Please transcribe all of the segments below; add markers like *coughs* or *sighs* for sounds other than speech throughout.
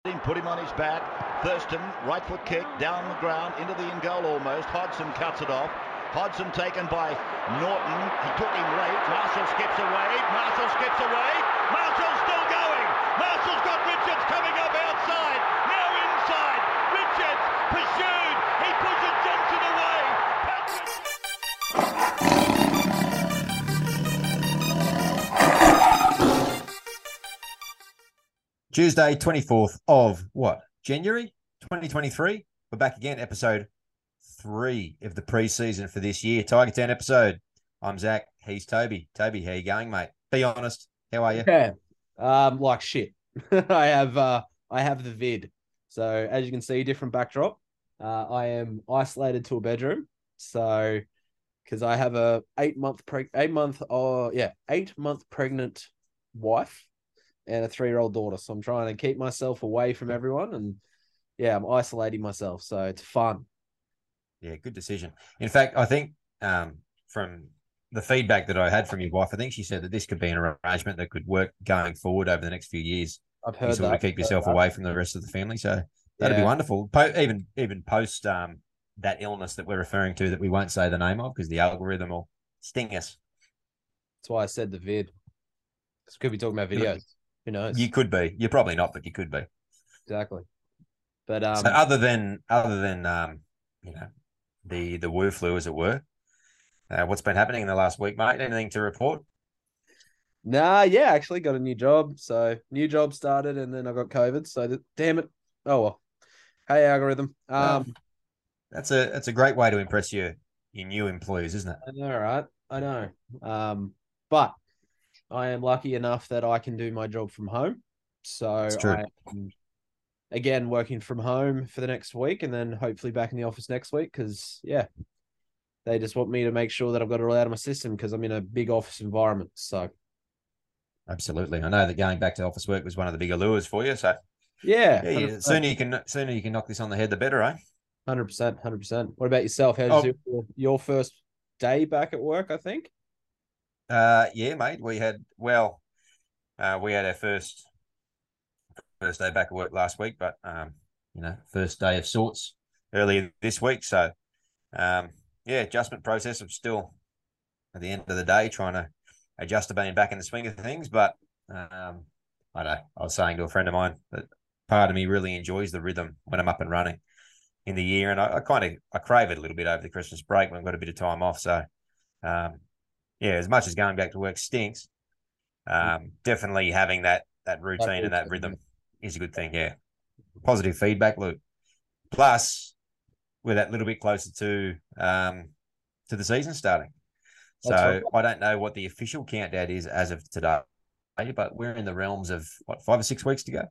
Put him on his back. Thurston, right foot kick, down the ground, into the in goal almost. Hodgson cuts it off. Hodgson taken by Norton. He took him late. Marshall skips away. Marshall skips away. Marshall's still going. Marshall's got Richards coming up outside. Now inside. Richards pursued. Tuesday, 24th of what? January 2023. We're back again, episode three of the preseason for this year. Tiger Town episode. I'm Zac. He's Toby. Toby, how you going, mate? Be honest. How are you? Yeah. Um, like shit. *laughs* I have uh I have the vid. So as you can see, different backdrop. Uh, I am isolated to a bedroom. So because I have a eight month preg eight month oh yeah, eight month pregnant wife and a three year old daughter. So I'm trying to keep myself away from everyone and yeah, I'm isolating myself. So it's fun. Yeah, good decision. In fact, I think um, from the feedback that I had from your wife, I think she said that this could be an arrangement that could work going forward over the next few years. I've You heard sort that. of keep yourself that. away from the rest of the family. So that'd be wonderful. Po- even even post um, that illness that we're referring to that we won't say the name of because the algorithm will sting us. That's why I said the vid. 'Cause we could be talking about videos. Who knows? You could be. You're probably not, but you could be. exactly. But um so other than other than um, you know, the the woo flu as it were, uh, what's been happening in the last week, mate? Anything to report? Nah, yeah, actually got a new job. So new job started, and then I got COVID. So th- damn it. Oh well. Hey algorithm. Um, That's a that's a great way to impress your your new employees, isn't it? I know, right? I know. Um, but I am lucky enough that I can do my job from home. So. I am again working from home for the next week, and then hopefully back in the office next week. Because yeah, they just want me to make sure that I've got it all out of my system because I'm in a big office environment. So Absolutely. I know that going back to office work was one of the bigger lures for you. So yeah, yeah, you, sooner you can sooner you can knock this on the head, the better, eh? Hundred percent, hundred percent. What about yourself? How's Oh. your, your first day back at work? I think. Uh, yeah, mate. We had well, uh, we had our first first day back at work last week, but um, you know, first day of sorts earlier this week. So, um, yeah, adjustment process. I'm still at the end of the day trying to adjust to being back in the swing of things, but um, I know. I was saying to a friend of mine that part of me really enjoys the rhythm when I'm up and running in the year, and I, I kind of I crave it a little bit over the Christmas break when I've got a bit of time off. So. Um, yeah, as much as going back to work stinks, um, definitely having that that routine and that rhythm is a good thing. Yeah, positive feedback loop. Plus, we're that little bit closer to um, to the season starting. So That's I don't know what the official countdown is as of today, but we're in the realms of what five or six weeks to go.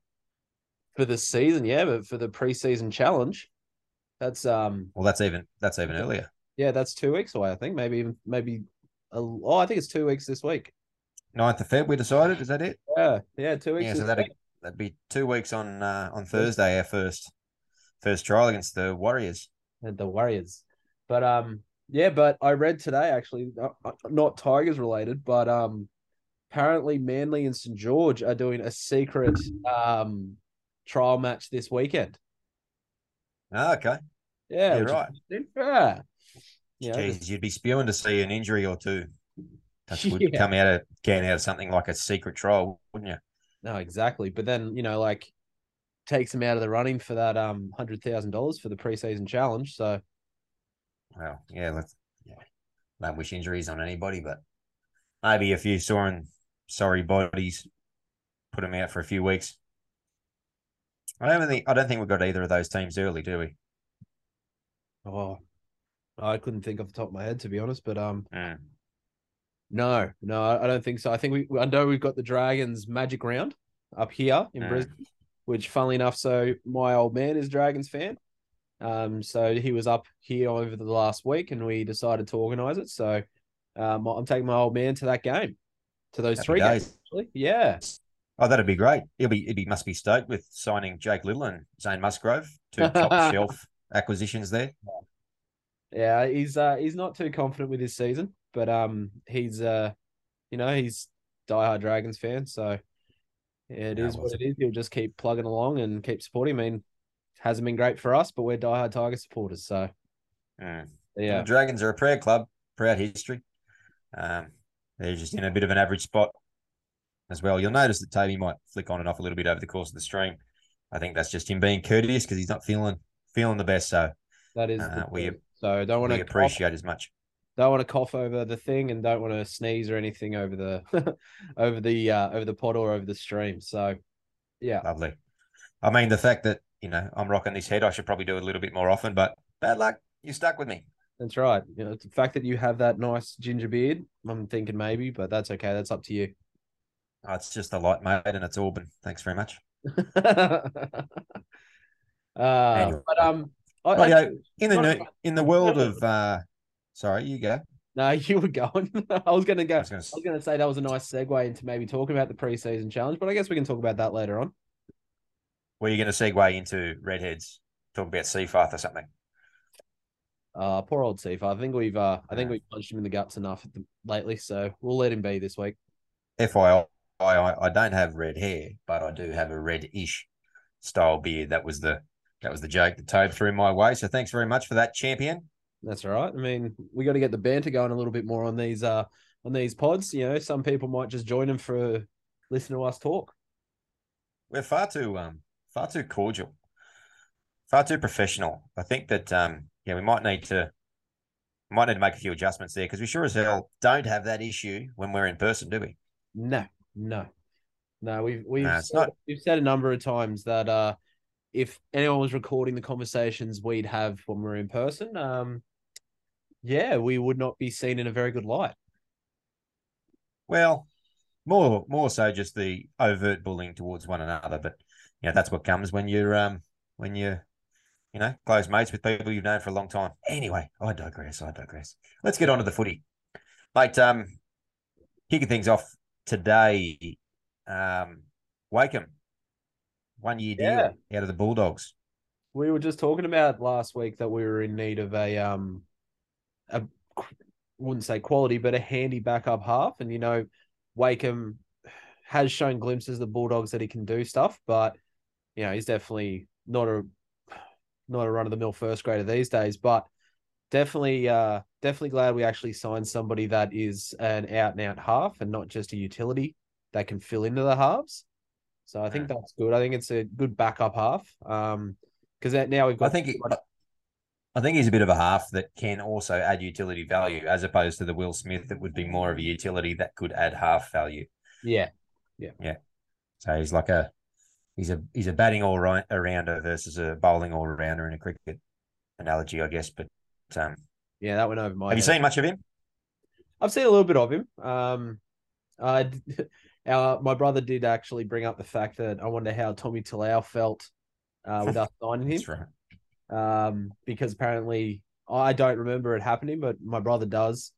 For the season, yeah, but for the preseason challenge, that's um, Well, that's even that's even earlier. yeah, that's two weeks away. I think maybe even maybe. Oh, I think it's two weeks this week. 9th of Feb, we decided. Is that it? Yeah, yeah, two weeks. Yeah, so that'd, that'd be two weeks on uh, on Thursday, our first first trial against the Warriors. And the Warriors, but um, yeah, but I read today actually, not, Tigers related, but um, apparently Manly and St George are doing a secret um trial match this weekend. Oh, okay. Yeah, Yeah, right. Yeah. Yeah. Jeez, you'd be spewing to see an injury or two. That *laughs* would Yeah. come out of can out of something like a secret trial, wouldn't you? No, exactly. But then, you know, like takes him out of the running for that um hundred thousand dollars for the preseason challenge. So Well, yeah, let's yeah. Don't wish injuries on anybody, but maybe a few sore and sorry bodies put them out for a few weeks. I don't think I don't think we've got either of those teams early, do we? oh I couldn't think off the top of my head to be honest, but um Mm. no, no, I don't think so. I think we I know we've got the Dragons magic round up here in Mm. Brisbane, which funnily enough, so my old man is Dragons fan. Um, so he was up here over the last week and we decided to organize it. So um I'm taking my old man to that game. To those Happy three days. games, actually. Yeah. Oh, that'd be great. He'll be he must be stoked with signing Jake Liddle and Zane Musgrove, two top *laughs* shelf acquisitions there. Yeah, he's uh he's not too confident with his season, but um he's uh you know, he's diehard Dragons fan, so It No, is what it is. He'll just keep plugging along and keep supporting. I mean, hasn't been great for us, but we're diehard Tiger supporters. So Mm. yeah, The Dragons are a proud club, proud history. Um, they're just in a bit of an average spot as well. You'll notice that Toby might flick on and off a little bit over the course of the stream. I think that's just him being courteous because he's not feeling feeling the best. So that is. Uh, we-. So don't want to appreciate as much. don't want to cough over the thing and don't want to sneeze or anything over the *laughs* over the uh over the pod or over the stream. So yeah, Lovely. I mean, the fact that you know I'm rocking this head, I should probably do it a little bit more often. But bad luck, you stuck with me. that's right. You know, the fact that you have that nice ginger beard, I'm thinking maybe, but that's okay. That's up to you. Oh, it's just a light, mate, and it's Auburn. Thanks very much. *laughs* uh, Anyway. but um, I, Rightio, actually- in the new, in the world of uh, sorry, you go. no, *laughs* you were going. *laughs* I was gonna go. I was was gonna say that was a nice segue into maybe talking about the preseason challenge, but I guess we can talk about that later on. Were you going to segue into redheads? Talk about Seyfarth or something? Uh, poor old Steve. I think we've uh, I think Yeah. we've punched him in the guts enough at the, lately, so we'll let him be this week. FYI, I, I don't have red hair, but I do have a red-ish style beard. That was the that was the joke that Toad threw my way. So thanks very much for that, champion. That's all right. I mean, we got to get the banter going a little bit more on these uh on these pods. You know, some people might just join them for listen to us talk. We're far too um far too cordial, far too professional. I think that um yeah we might need to might need to make a few adjustments there because we sure as hell don't have that issue when we're in person, do we? No, no, no. We've we've No, said, not- we've said a number of times that uh, if anyone was recording the conversations we'd have when we're in person, um, yeah, we would not be seen in a very good light. Well, more more so just the overt bullying towards one another, but you know that's what comes when you're um when you're you know close mates with people you've known for a long time. Anyway, I digress. I digress. Let's get on to the footy, mate. Um, kicking things off today, um, Wakeham, one year deal Yeah. out of the Bulldogs. We were just talking about last week that we were in need of a um, a wouldn't say quality, but a handy backup half, and you know, Wakeham has shown glimpses of the Bulldogs that he can do stuff, but you know, he's definitely not a not a run of the mill first grader these days, but definitely uh definitely glad we actually signed somebody that is an out and out half and not just a utility that can fill into the halves. So I think that's good. I think it's a good backup half. Um because now we've got I think it, I think he's a bit of a half that can also add utility value, as opposed to the Will Smith that would be more of a utility that could add half value. yeah, yeah, yeah. So he's like a he's a he's a batting all right arounder versus a bowling all rounder in a cricket analogy, I guess. But um, yeah, that went over my have you seen much of him? I've seen a little bit of him. Um, I, *laughs* our my brother did actually bring up the fact that I wonder how Tommy Talau felt uh, with us signing *laughs* him. Right. Um, because apparently I don't remember it happening, but my brother does.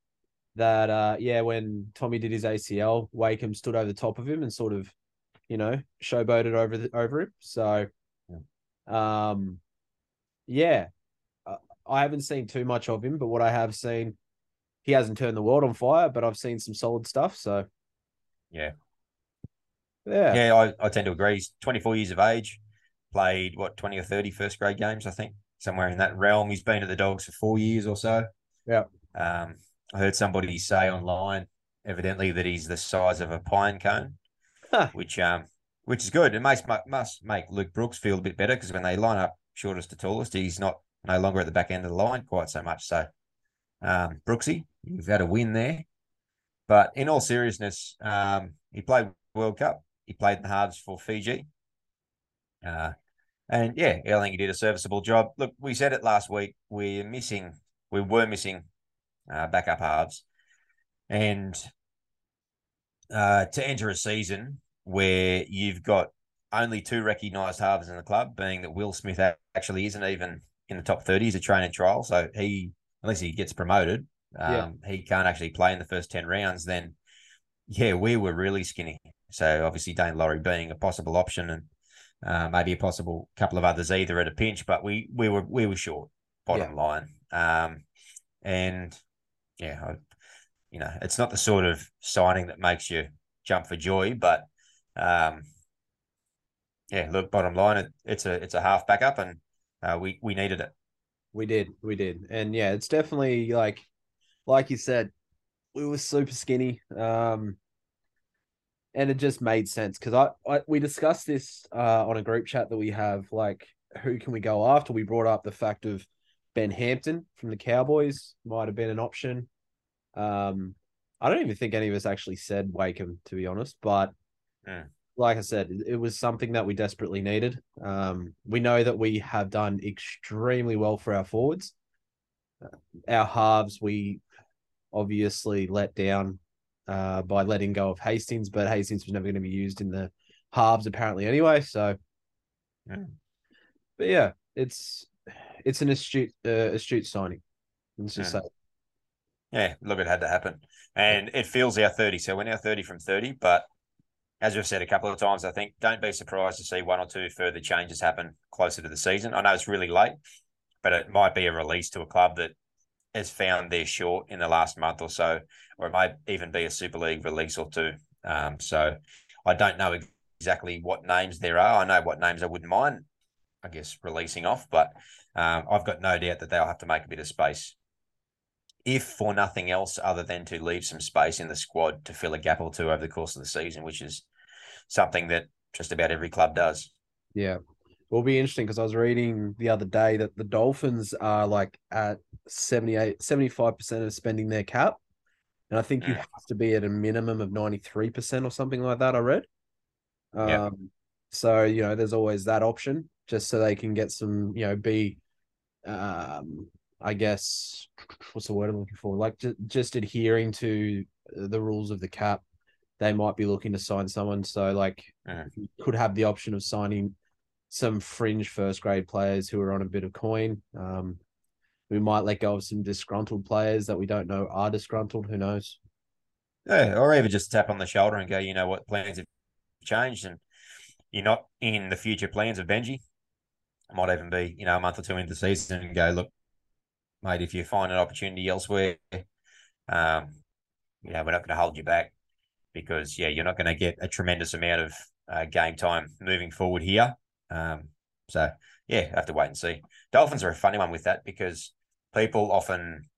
That uh, yeah, when Tommy did his ACL, Wakeham stood over the top of him and sort of, you know, showboated over the, over him. So, um, yeah, Uh, I haven't seen too much of him, but what I have seen, he hasn't turned the world on fire, but I've seen some solid stuff. So, Yeah. Yeah, Yeah, I, I tend to agree. He's 24 years of age, played what 20 or 30 first grade games, I think, somewhere in that realm. He's been at the Dogs for four years or so. Yeah. Um, I heard somebody say online, evidently, that he's the size of a pine cone, Huh. which um, which is good. It makes must make Luke Brooks feel a bit better because when they line up shortest to tallest, he's not no longer at the back end of the line quite so much. So, um, Brooksy, you've had a win there. But in all seriousness, um, he played World Cup. He played in the halves for Fiji. Uh, and yeah, I think he did a serviceable job. Look, we said it last week. We're missing, we were missing uh, backup halves. And uh, to enter a season where you've got only two recognised halves in the club, being that Will Smith actually isn't even in the top 30, he's a training trial. So he, unless he gets promoted, um, Yeah. he can't actually play in the first 10 rounds, then yeah, we were really skinny. So obviously Daine Laurie being a possible option and uh, maybe a possible couple of others either at a pinch, but we we were we were short. Bottom line, um, and yeah, I, you know, it's not the sort of signing that makes you jump for joy, but um, yeah, look, bottom line, it, it's a it's a half backup, and uh, we we needed it. We did, we did, and yeah, it's definitely like, like you said, we were super skinny, um, and it just made sense because I, I we discussed this uh on a group chat that we have, like who can we go after? We brought up the fact of Ben Hampton from the Cowboys might have been an option. Um, I don't even think any of us actually said Wakeham to be honest, but Mm. like I said, it was something that we desperately needed. Um, we know that we have done extremely well for our forwards. Uh, our halves, we obviously let down uh, by letting go of Hastings, but Hastings was never going to be used in the halves apparently anyway. So, Mm. but yeah, it's it's an astute uh, astute signing. Let's just Mm. say, Yeah, look, it had to happen, and it feels our thirty. So we're now thirty from thirty, but as we've said a couple of times, I think don't be surprised to see one or two further changes happen closer to the season. I know it's really late, but it might be a release to a club that has found their short in the last month or so, or it might even be a Super League release or two. Um, so I don't know exactly what names there are. I know what names I wouldn't mind, I guess, releasing off, but um, I've got no doubt that they'll have to make a bit of space if for nothing else other than to leave some space in the squad to fill a gap or two over the course of the season, which is something that just about every club does. yeah, will be interesting because I was reading the other day that the Dolphins are like at 78, 75 percent of spending their cap, and I think you Mm. have to be at a minimum of ninety three percent or something like that. I read. Um, Yeah. so you know, there's always that option just so they can get some, you know, be, um, I guess, what's the word I'm looking for? Like just just adhering to the rules of the cap. They might be looking to sign someone, so like Mhm. you could have the option of signing some fringe first grade players who are on a bit of coin. Um, we might let go of some disgruntled players that we don't know are disgruntled. Who knows? Yeah, or even just tap on the shoulder and go, you know what, plans have changed and you're not in the future plans of Benji. It might even be, you know, a month or two into the season and go, look, mate, if you find an opportunity elsewhere, um, we're not going to hold you back because, yeah, you're not going to get a tremendous amount of uh, game time moving forward here. Um, so, yeah, I have to wait and see. Dolphins are a funny one with that because people often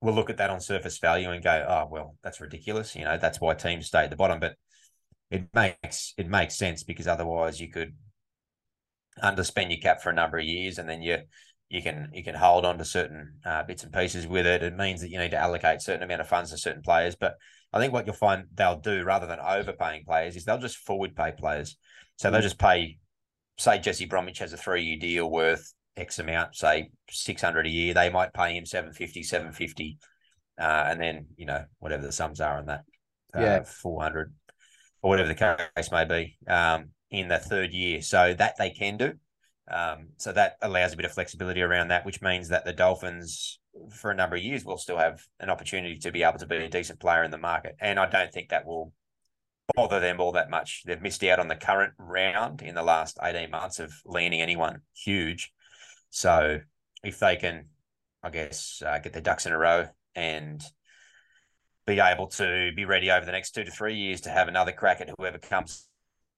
will look at that on surface value and go, oh, well, that's ridiculous. You know, that's why teams stay at the bottom. But it makes it makes sense because otherwise you could underspend your cap for a number of years and then you you can you can hold on to certain uh, bits and pieces with it. It means that you need to allocate certain amount of funds to certain players. But I think what you'll find they'll do rather than overpaying players is they'll just forward pay players. So they'll just pay, say Jesse Bromwich has a three year deal worth X amount, say 600 a year. They might pay him 750, 750. Uh, and then, you know, whatever the sums are on that, uh, Yeah. 400 or whatever the case may be um, in the third year. So that they can do. Um, so that allows a bit of flexibility around that, which means that the Dolphins, for a number of years, will still have an opportunity to be able to be a decent player in the market. And I don't think that will bother them all that much. They've missed out on the current round in the last 18 months of landing anyone huge. So if they can, I guess, uh, get their ducks in a row and be able to be ready over the next two to three years to have another crack at whoever comes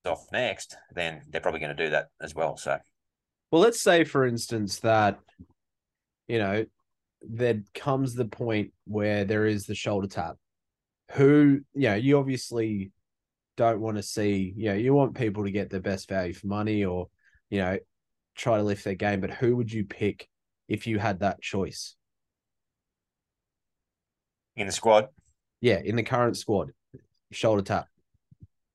off next, then they're probably going to do that as well. So Well, let's say, for instance, that you know there comes the point where there is the shoulder tap. Who, you know, you obviously don't want to see, you know, you want people to get the best value for money or, you know, try to lift their game. But who would you pick if you had that choice? in the squad, Yeah, in the current squad, shoulder tap.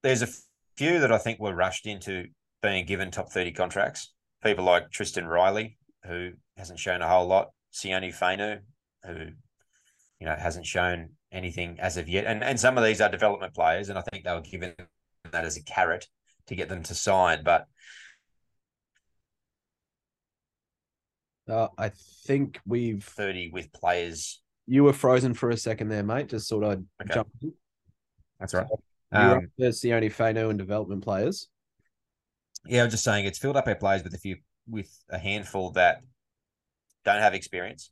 there's a few that I think were rushed into being given top 30 contracts. People like Tristan Riley, who hasn't shown a whole lot, Sione Fainu, who you know hasn't shown anything as of yet. And and some of these are development players, and I think they were given that as a carrot to get them to sign. But Uh, I think we've 30 with players. you were frozen for a second there, mate. Just thought I'd Okay. jump. in. That's right. Were Um, up to Sione Fainu and development players. yeah, I'm just saying it's filled up our players with a few with a handful that don't have experience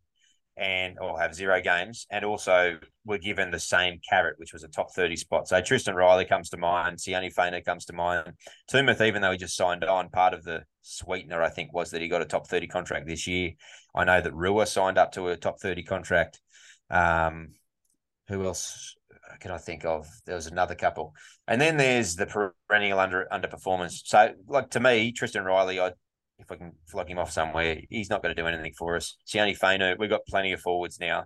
and or have zero games, and also were given the same carrot, which was a top 30 spot. So Tristan Riley comes to mind, Sione Fainu comes to mind. Tumuth, even though he just signed on, part of the sweetener, I think, was that he got a top 30 contract this year. I know that Rua signed up to a top 30 contract. Um, who else can I think of? There was another couple. And then there's the perennial under underperformance. So, like to me, Tristan Riley, I if we can flog him off somewhere, he's not going to do anything for us. Sione Fainu, we've got plenty of forwards now,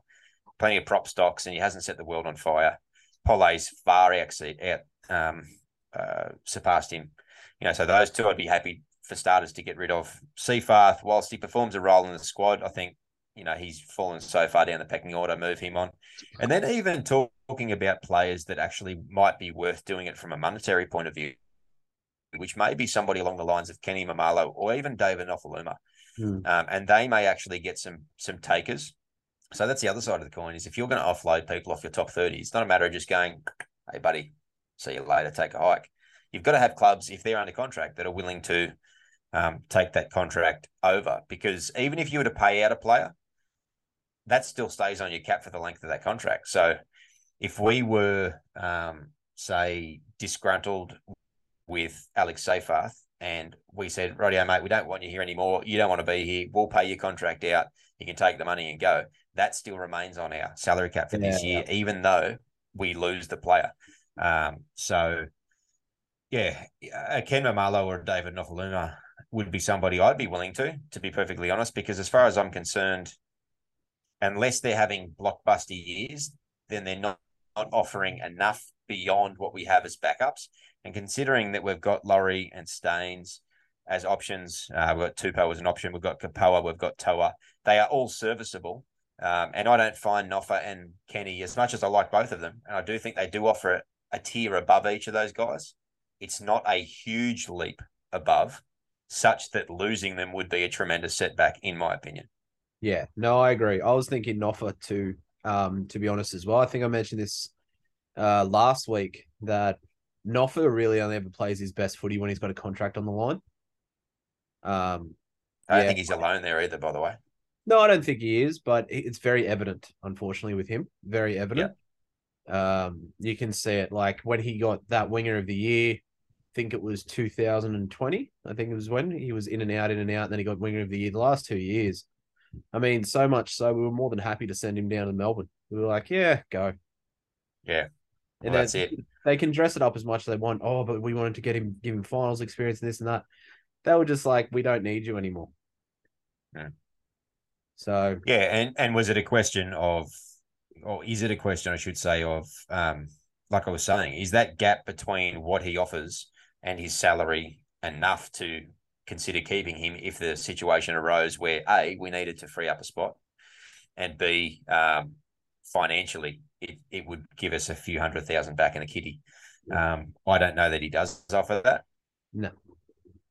plenty of prop stocks, and he hasn't set the world on fire. Pole's far exceed out um, uh, surpassed him. You know, so those two I'd be happy for starters to get rid of. Seyfarth, whilst he performs a role in the squad, I think you know he's fallen so far down the pecking order. Move him on, and then even talking about players that actually might be worth doing it from a monetary point of view which may be somebody along the lines of Kenny Maumalo or even David Nofoaluma. Mm. Um, and they may actually get some some takers. So that's the other side of the coin is if you're going to offload people off your top 30, it's not a matter of just going, hey, buddy, see you later, take a hike. You've got to have clubs, if they're under contract, that are willing to um, take that contract over. Because even if you were to pay out a player, that still stays on your cap for the length of that contract. So if we were, um, say, disgruntled with Alex Seyfarth, and we said, "Radio mate, we don't want you here anymore. You don't want to be here. We'll pay your contract out. You can take the money and go." That still remains on our salary cap for yeah, this year, yeah. even though we lose the player. Um, so, yeah, a Ken Maumalo or David Nofoaluma would be somebody I'd be willing to, to be perfectly honest, because as far as I'm concerned, unless they're having blockbuster years, then they're not, not offering enough beyond what we have as backups. And considering that we've got Laurie and Staines as options, uh, we've got Tupou as an option, we've got Kepaoa, we've got Toa. They are all serviceable. Um, and I don't find Noffa and Kenny as much as I like both of them. And I do think they do offer a tier above each of those guys. It's not a huge leap above, such that losing them would be a tremendous setback, in my opinion. Yeah, no, I agree. I was thinking Noffa too, um, to be honest as well. I think I mentioned this uh, last week that Noffa really only ever plays his best footy when he's got a contract on the line. Um, I don't yeah. think he's alone there either, by the way. No, I don't think he is, but it's very evident, unfortunately, with him. Very evident. Yeah. Um, you can see it like when he got that winger of the year. I think it was 2020. I think it was when he was in and out, in and out. And then he got winger of the year the last two years. I mean, so much so we were more than happy to send him down to Melbourne. We were like, yeah, go. Yeah. And that's it. They can dress it up as much as they want. Oh, but we wanted to get him, give him finals experience and this and that. They were just like, we don't need you anymore. Yeah. So yeah, and and was it a question of, or is it a question I should say of, um, like I was saying, is that gap between what he offers and his salary enough to consider keeping him if the situation arose where a we needed to free up a spot, and b um, financially it, it would give us a few hundred thousand back in the kitty. Um, I don't know that he does offer that. No.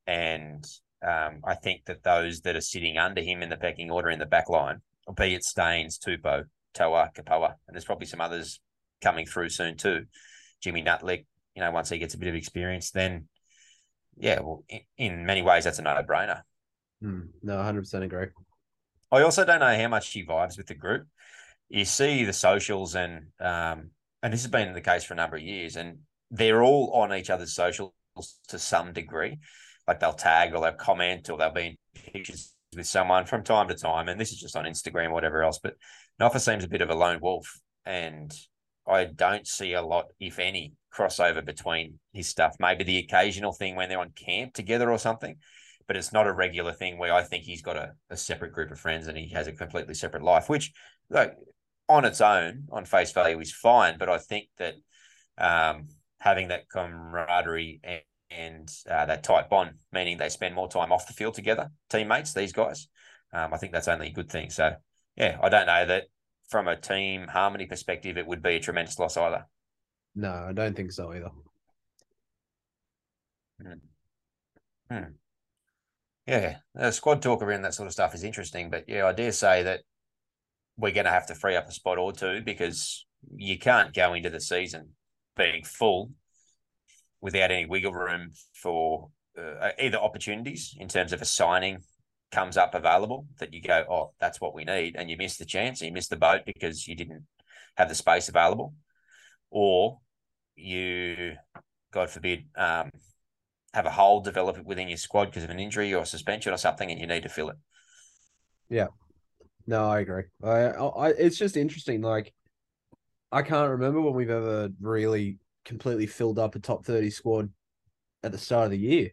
And um, I think that those that are sitting under him in the pecking order in the back line, be it Staines, Tupou, Toa, Kepaoa, and there's probably some others coming through soon too. Jimmy Nutlick, you know, once he gets a bit of experience, then yeah, well, in, in many ways, that's a no brainer. Mm, no, 100% agree. I also don't know how much he vibes with the group you see the socials and um, and this has been the case for a number of years, and they're all on each other's socials to some degree. Like they'll tag or they'll comment or they'll be in pictures with someone from time to time, and this is just on Instagram whatever else. But Noffa seems a bit of a lone wolf, and I don't see a lot, if any, crossover between his stuff. Maybe the occasional thing when they're on camp together or something, but it's not a regular thing where I think he's got a, a separate group of friends and he has a completely separate life, which like on its own, on face value, is fine. But I think that um, having that camaraderie and, and uh, that tight bond, meaning they spend more time off the field together, teammates, these guys, um, I think that's only a good thing. So, yeah, I don't know that from a team harmony perspective, it would be a tremendous loss either. No, I don't think so either. Hmm. Hmm. Yeah, uh, squad talk around that sort of stuff is interesting, but yeah, I dare say that we're going to have to free up a spot or two because you can't go into the season being full without any wiggle room for uh, either opportunities in terms of a signing comes up available that you go, oh, that's what we need, and you miss the chance, and you miss the boat because you didn't have the space available, or you, God forbid, um, have a hole develop within your squad because of an injury or suspension or something, and you need to fill it. Yeah, no, I agree. I, I, it's just interesting. Like, I can't remember when we've ever really completely filled up a top thirty squad at the start of the year.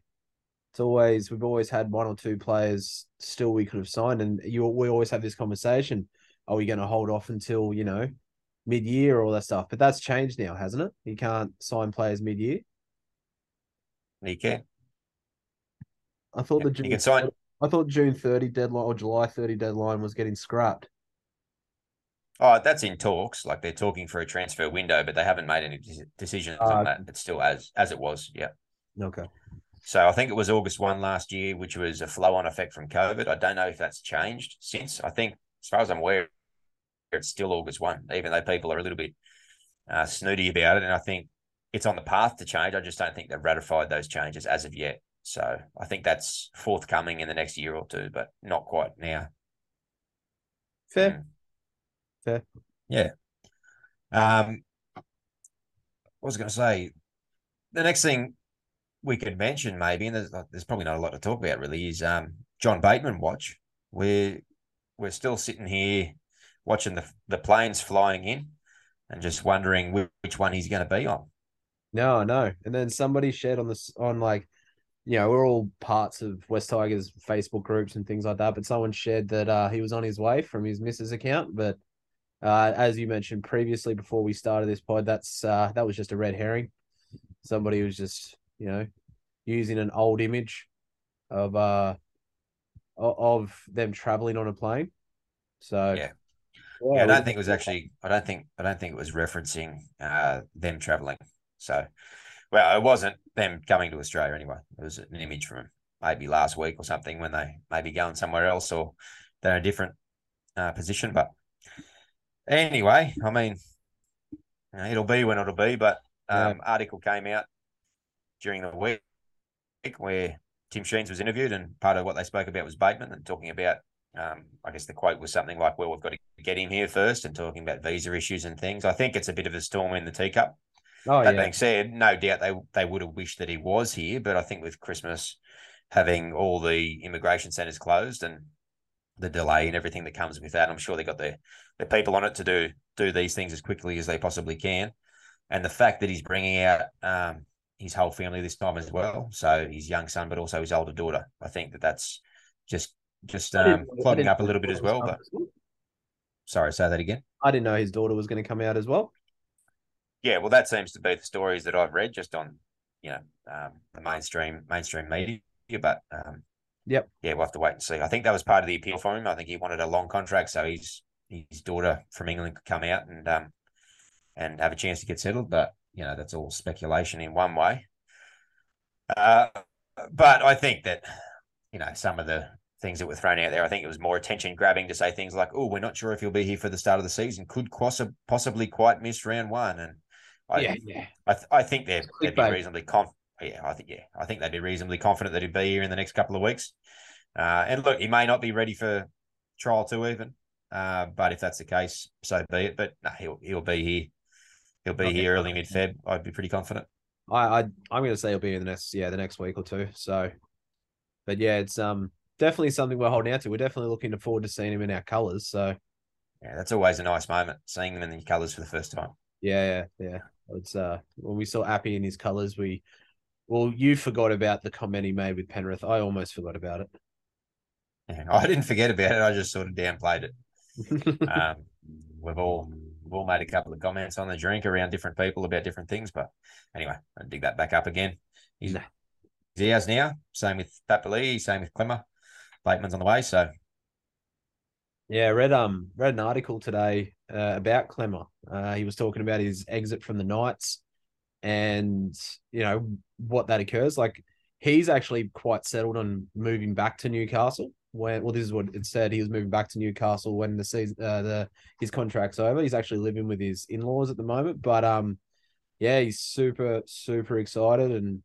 It's always we've always had one or two players still we could have signed, and you we always have this conversation: Are we going to hold off until you know mid year or all that stuff? But that's changed now, hasn't it? You can't sign players mid year. You can. I thought the You can sign. I thought June thirty deadline or July thirty deadline was getting scrapped. Oh, that's in talks. Like they're talking for a transfer window, but they haven't made any decisions Ah, on that. It's still as as it was. Yeah. Okay. So I think it was August one last year, which was a flow on effect from COVID. I don't know if that's changed since. I think, as far as I'm aware, it's still August one, even though people are a little bit uh, snooty about it. And I think it's on the path to change. I just don't think they've ratified those changes as of yet. So I think that's forthcoming in the next year or two, but not quite now. Fair. Mm. Fair. Yeah. Um, what was I going to say? The next thing we could mention, maybe, and there's, there's probably not a lot to talk about, really, is um, John Bateman watch. We're we're still sitting here watching the the planes flying in, and just wondering which, which one he's going to be on. No, no. And then somebody shared on this on like, you know, we're all parts of West Tigers Facebook groups and things like that. But someone shared that uh, he was on his way from his missus account. But uh, as you mentioned previously before we started this pod, that's uh, that was just a red herring. Somebody was just you know using an old image of uh of them traveling on a plane. So Yeah. Yeah, I don't think it was actually. I don't think. I don't think it was referencing uh, them traveling. So, well, it wasn't them coming to Australia anyway. It was an image from maybe last week or something when they may be going somewhere else or they're in a different uh, position. But anyway, I mean, it'll be when it'll be. But um, article came out during the week where Tim Sheens was interviewed, and part of what they spoke about was Bateman and talking about um, I guess the quote was something like, "Well, we've got to get him here first, and talking about visa issues and things. I think it's a bit of a storm in the teacup. Oh that yeah, being said, no doubt they they would have wished that he was here, but I think with Christmas having all the immigration centres closed and the delay and everything that comes with that, I'm sure they got their the people on it to do do these things as quickly as they possibly can. And the fact that he's bringing out um, his whole family this time as well, so his young son, but also his older daughter, I think that that's just just um, clogging up a little bit as well. But as well. sorry, say that again. I didn't know his daughter was going to come out as well. Yeah, well, that seems to be the stories that I've read just on, you know, um, the mainstream mainstream media. But um, Yep. yeah, we'll have to wait and see. I think that was part of the appeal for him. I think he wanted a long contract, so his his daughter from England could come out and um and have a chance to get settled. But you know, that's all speculation in one way. Uh, but I think that you know some of the things that were thrown out there, I think it was more attention grabbing to say things like, "Oh, we're not sure if he'll be here for the start of the season. Could possi- possibly quite miss round one." And I, yeah, yeah. I, th- I think they'd, they'd be reasonably conf- Yeah, I think yeah, I think they'd be reasonably confident that he'd be here in the next couple of weeks. Uh, and look, he may not be ready for trial two even, uh, but if that's the case, so be it. But no, he'll he'll be here. He'll be Okay. here early mid Feb. I'd be pretty confident. I, I I'm going to say he'll be in the next yeah the next week or two. So, but yeah, it's um definitely something we're holding out to. We're definitely looking forward to seeing him in our colours. So Yeah, that's always a nice moment seeing them in the colours for the first time. Yeah, yeah, yeah. It's uh when we saw Appy in his colours, we well you forgot about the comment he made with Penrith. I almost forgot about it. Yeah, I didn't forget about it. I just sort of downplayed it. *laughs* Um, we've all we've all made a couple of comments on the drink around different people about different things, but anyway, I'll dig that back up again. He's, Nah. he's ours now. Same with Papali, same with Klemmer. Bateman's on the way, so Yeah, read um read an article today uh, about Klemmer. Uh, he was talking about his exit from the Knights, and you know what that occurs. Like he's actually quite settled on moving back to Newcastle. When well, this is what it said. He was moving back to Newcastle when the season uh, the his contract's over. He's actually living with his in laws at the moment, but um, yeah, he's super super excited and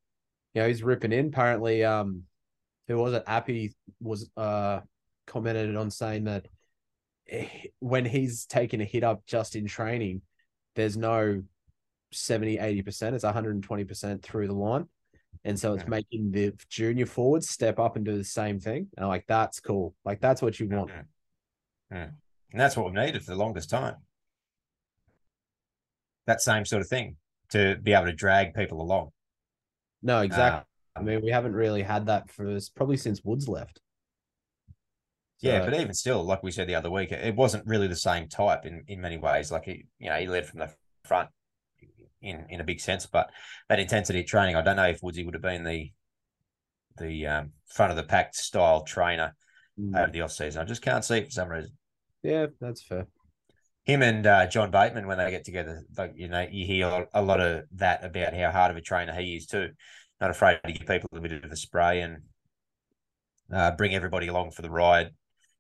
you know he's ripping in. Apparently, um, who was it? Appy was uh commented on saying that when he's taking a hit up just in training, there's no 70, 80%, it's 120% through the line. And so it's Yeah. making the junior forwards step up and do the same thing. And I'm like, that's cool. Like, that's what you want. And that's what we've needed for the longest time. That same sort of thing to be able to drag people along. No, exactly. I Um, mean, we haven't really had that for probably since Woods left. Yeah, but even still, like we said the other week, it wasn't really the same type in, in many ways. Like he, you know, he led from the front in in a big sense, but that intensity of training, I don't know if Woodsy would have been the the um, front of the pack style trainer Mm. over the off season. I just can't see it for some reason. yeah, that's fair. him and uh, John Bateman when they get together, like you know, you hear a lot of that about how hard of a trainer he is too. Not afraid to give people a bit of a spray and uh, bring everybody along for the ride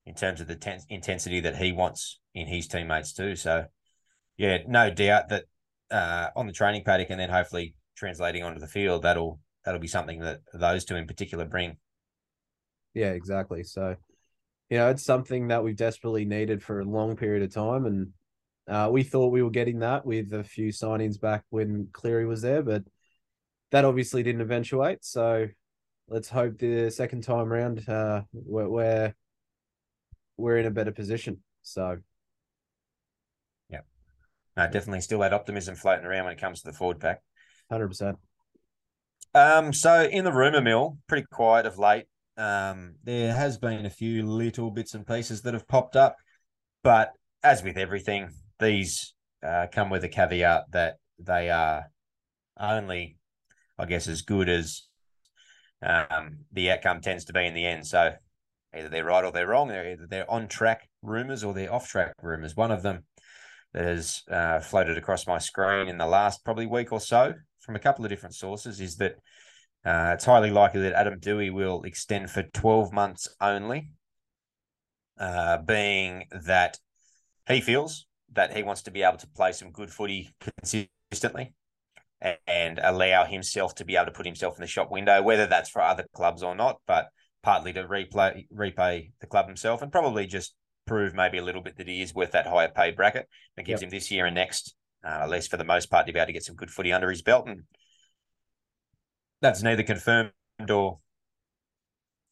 in terms of the ten- intensity that he wants in his teammates too. So, yeah, no doubt that uh, on the training paddock and then hopefully translating onto the field, that'll that'll be something that those two in particular bring. Yeah, exactly. So, you know, it's something that we've desperately needed for a long period of time. And uh, we thought we were getting that with a few signings back when Cleary was there, but that obviously didn't eventuate. So let's hope the second time round uh, we're, we're, we're in a better position. So, yeah, No, definitely still that optimism floating around when it comes to the forward pack. 100%. Um, so in the rumor mill, pretty quiet of late. Um, there has been a few little bits and pieces that have popped up, but as with everything, these uh, come with a caveat that they are only, I guess, as good as um, the outcome tends to be in the end. So either they're right or they're wrong. They're either they're on track rumors or they're off track rumors. One of them that has uh, floated across my screen in the last probably week or so from a couple of different sources is that uh, it's highly likely that Adam Doueihi will extend for 12 months only, uh, being that he feels that he wants to be able to play some good footy consistently and, and allow himself to be able to put himself in the shop window, whether that's for other clubs or not, but partly to replay, repay the club himself and probably just prove maybe a little bit that he is worth that higher pay bracket that gives Yep. him this year and next, uh, at least for the most part, to be able to get some good footy under his belt. And that's neither confirmed or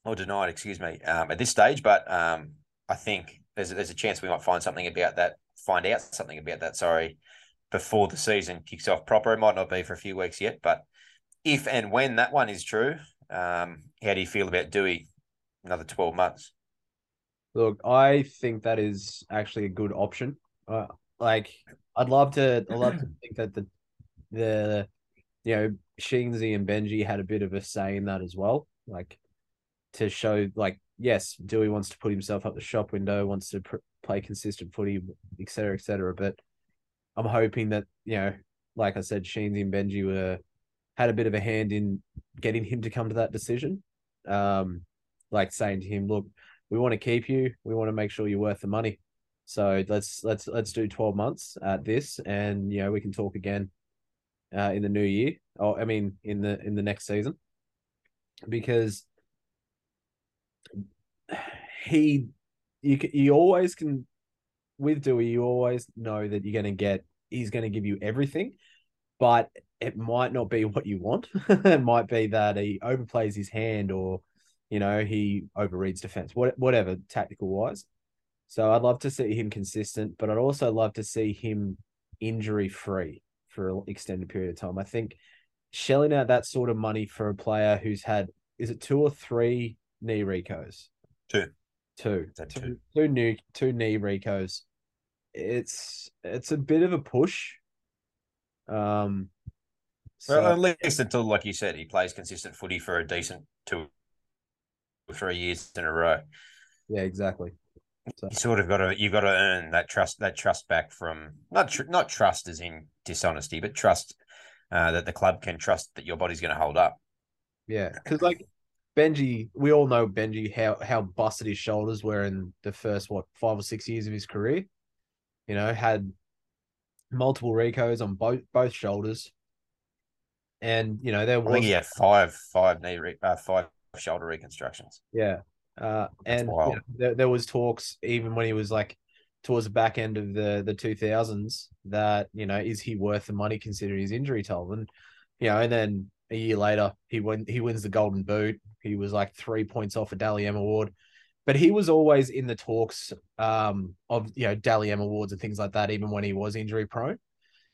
or denied, excuse me, um, at this stage. But um, I think there's there's a chance we might find something about that, find out something about that. Sorry, before the season kicks off proper. It might not be for a few weeks yet, but if and when that one is true, um, how do you feel about Doueihi? Another twelve months. Look, I think that is actually a good option. Uh, like, I'd love to, I'd love to think that the, the, you know, Sheensy and Benji had a bit of a say in that as well. Like, to show, like, yes, Doueihi wants to put himself up the shop window, wants to pr- play consistent footy, et cetera, et cetera. But I'm hoping that, you know, like I said, Sheensy and Benji were had a bit of a hand in getting him to come to that decision. Um, like saying to him, look, we want to keep you. We want to make sure you're worth the money. So let's let's let's do 12 months at this, and you know we can talk again uh, in the new year. Oh, I mean in the in the next season, because he you you always can with Doueihi. You always know that you're going to get. He's going to give you everything, but it might not be *laughs* what you want. it might be that he overplays his hand or you know, he overreads defense, what, whatever, tactical wise. So I'd love to see him consistent, but I'd also love to see him injury free for an extended period of time. I think shelling out that sort of money for a player who's had, is it two or three knee recos? Two. Two. Two, two? two new two knee recos. It's it's a bit of a push. Um so Well, at least until, like you said, he plays consistent footy for a decent two or three years in a row. yeah, exactly. So You sort of got to you got to earn that trust that trust back from not tr- not trust as in dishonesty, but trust uh, that the club can trust that your body's going to hold up. Yeah, because like Benji, we all know Benji how how busted his shoulders were in the first what five or six years of his career. You know, had multiple recos on both both shoulders, and you know there I was think he had five five knee re- uh, five shoulder reconstructions. Yeah. Uh, and you know, there, there was talks even when he was like towards the back end of the the 2000s that you know is he worth the money considering his injury toll? And you know and then a year later he win he wins the golden boot. He was like three points off a Dally M award. But he was always in the talks um of you know Dally M awards and things like that even when he was injury prone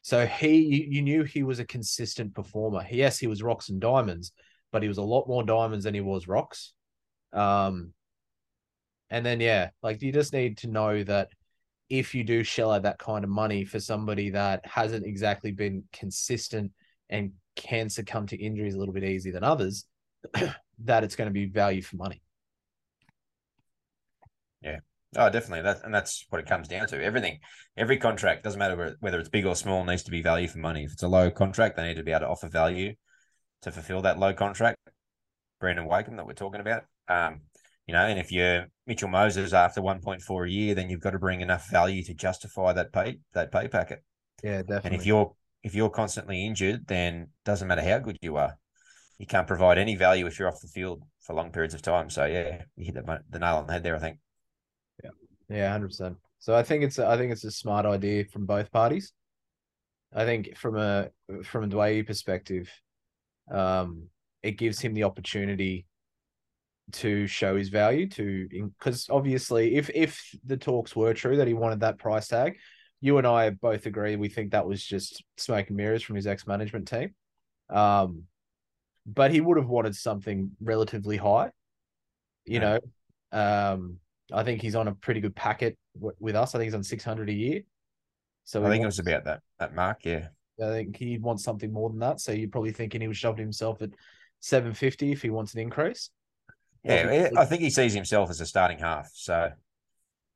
so he you, you knew he was a consistent performer yes he was rocks and diamonds but he was a lot more diamonds than he was rocks um and then yeah like you just need to know that if you do shell out that kind of money for somebody that hasn't exactly been consistent and can succumb to injuries a little bit easier than others, *clears throat* that it's going to be value for money. Oh, definitely. That and that's what it comes down to. Everything, every contract doesn't matter whether it's big or small, needs to be value for money. If it's a low contract, they need to be able to offer value to fulfill that low contract. Brandon Wakeham that we're talking about. Um, you know, and if you're Mitchell Moses after 1.4 a year, then you've got to bring enough value to justify that pay that pay packet. Yeah, definitely. And if you're if you're constantly injured, then doesn't matter how good you are, you can't provide any value if you're off the field for long periods of time. So yeah, you hit the, the nail on the head there. I think. Yeah, hundred percent. So I think it's a, I think it's a smart idea from both parties. I think from a from a Daine perspective, um, it gives him the opportunity to show his value to because obviously if if the talks were true that he wanted that price tag, you and I both agree we think that was just smoke and mirrors from his ex management team. Um, but he would have wanted something relatively high, you Yeah. know. Um, I think he's on a pretty good packet w- with us. I think he's on six hundred a year. So I think it was about that that mark. Yeah. I think he wants something more than that. So you're probably thinking he was shoving himself at seven fifty if he wants an increase. Yeah, I think he sees himself as a starting half. So,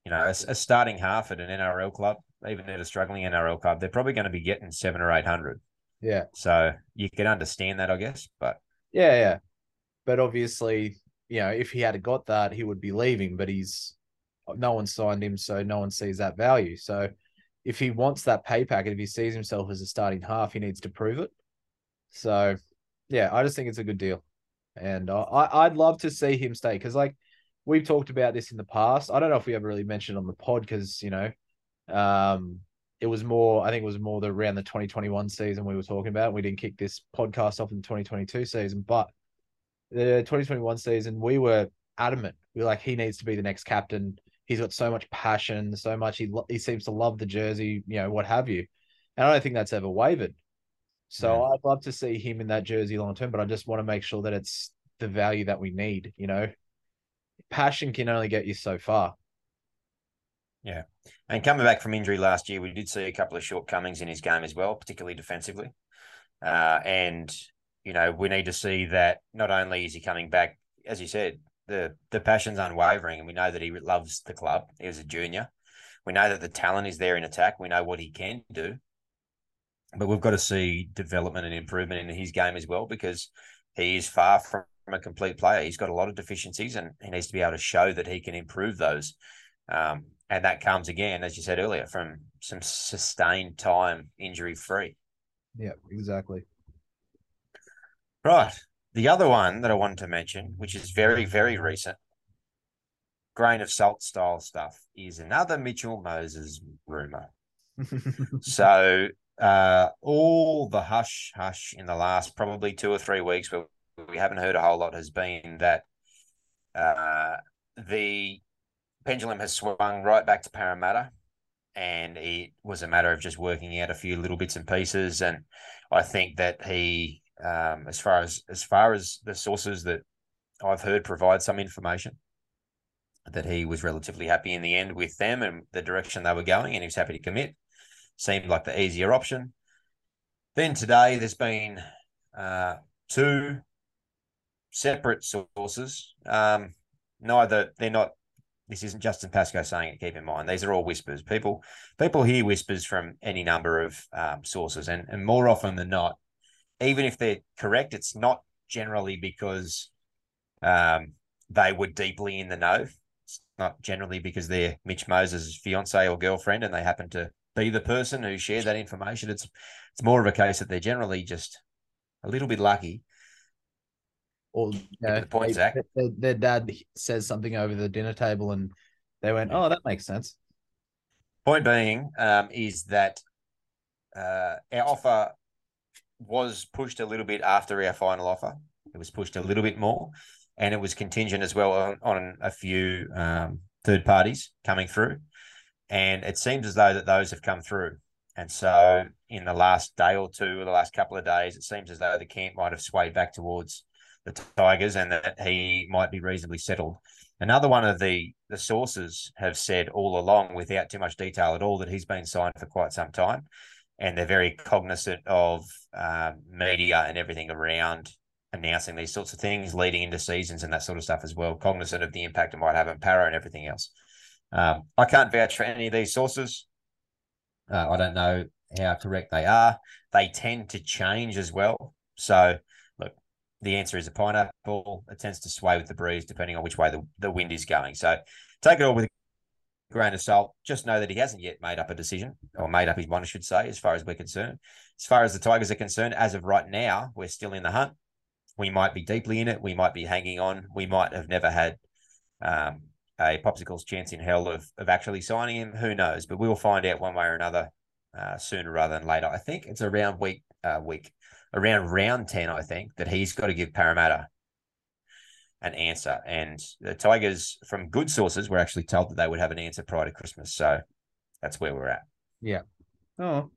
you know, a, a starting half at an NRL club, even at a struggling NRL club, they're probably going to be getting seven or eight hundred. Yeah. So you can understand that, I guess. But Yeah, yeah. But obviously, you know, if he had got that, he would be leaving. But he's no one signed him, so no one sees that value. So if he wants that pay packet, if he sees himself as a starting half, he needs to prove it. So yeah, I just think it's a good deal, and I I'd love to see him stay because like we've talked about this in the past. I don't know if we ever really mentioned on the pod because you know, um, it was more. I think it was more the around the 2021 season we were talking about. We didn't kick this podcast off in the 2022 season, but the 2021 season we were adamant. We were like, he needs to be the next captain. He's got so much passion, so much. He he seems to love the jersey, you know, what have you. And I don't think that's ever wavered. So Yeah. I'd love to see him in that jersey long term, but I just want to make sure that it's the value that we need. You know, passion can only get you so far. Yeah. And coming back from injury last year, we did see a couple of shortcomings in his game as well, particularly defensively. Uh, and you know, we need to see that not only is he coming back, as you said, the the passion's unwavering, and we know that he loves the club. He was a junior. We know that the talent is there in attack. We know what he can do, but we've got to see development and improvement in his game as well because he is far from a complete player. He's got a lot of deficiencies, and he needs to be able to show that he can improve those. Um, and that comes again, as you said earlier, from some sustained time injury free. Yeah, exactly. Right. The other one that I wanted to mention, which is very, very recent, grain of salt style stuff, is another Mitchell Moses rumor. *laughs* so uh, all the hush hush in the last probably two or three weeks where we haven't heard a whole lot has been that uh, the pendulum has swung right back to Parramatta and it was a matter of just working out a few little bits and pieces and I think that he um, as far as as far as the sources that I've heard provide some information that he was relatively happy in the end with them and the direction they were going and he was happy to commit seemed like the easier option. Then today, there's been uh, two separate sources. Um, neither they're not. This isn't Justin Pascoe saying it. Keep in mind, these are all whispers. People, people hear whispers from any number of um, sources, and and more often than not, even if they're correct, it's not generally because um, they were deeply in the know. It's not generally because they're Mitch Moses' fiance or girlfriend, and they happen to be the person who shared that information. It's it's more of a case that they're generally just a little bit lucky. or you know, the point, they- Zach. their, their dad says something over the dinner table, and they went, "Oh, that makes sense." Point being um, is that uh, our offer was pushed a little bit after our final offer. It was pushed a little bit more, and it was contingent as well on, on a few um, third parties coming through. And it seems as though that those have come through. And so, in the last day or two, or the last couple of days, it seems as though the camp might have swayed back towards the Tigers, and that he might be reasonably settled. Another one of the the sources have said all along, without too much detail at all, that he's been signed for quite some time, and they're very cognizant of um, media and everything around announcing these sorts of things, leading into seasons and that sort of stuff as well. Cognizant of the impact it might have on para and everything else. Um, I can't vouch for any of these sources. Uh, I don't know how correct they are. They tend to change as well. So, look, the answer is a pineapple. It tends to sway with the breeze depending on which way the, the wind is going. So, take it all with a grain of salt. Just know that he hasn't yet made up a decision, or made up his mind, I should say, as far as we're concerned. As far as the Tigers are concerned, as of right now, we're still in the hunt. We might be deeply in it. We might be hanging on. We might have never had um, a popsicle's chance in hell of, of actually signing him. Who knows? But we will find out one way or another uh, sooner rather than later. I think it's around week uh, week around round ten. I think that he's got to give Parramatta an answer, and the Tigers, from good sources, were actually told that they would have an answer prior to Christmas. So that's where we're at. Yeah. Oh,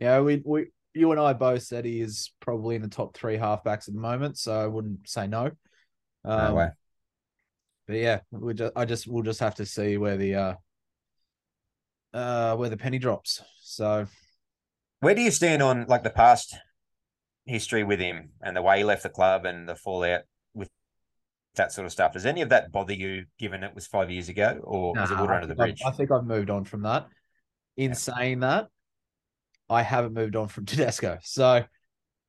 yeah. We we you and I both said he is probably in the top three halfbacks at the moment, so I wouldn't say no. No Um, way. But yeah, we just I just we'll just have to see where the uh uh where the penny drops. So Where do you stand on like the past history with him and the way he left the club and the fallout with that sort of stuff? Does any of that bother you, given it was five years ago, or is it water I under the think I've- bridge? I think I've moved on from that. In Yeah. saying that, I haven't moved on from *laughs* Tedesco. So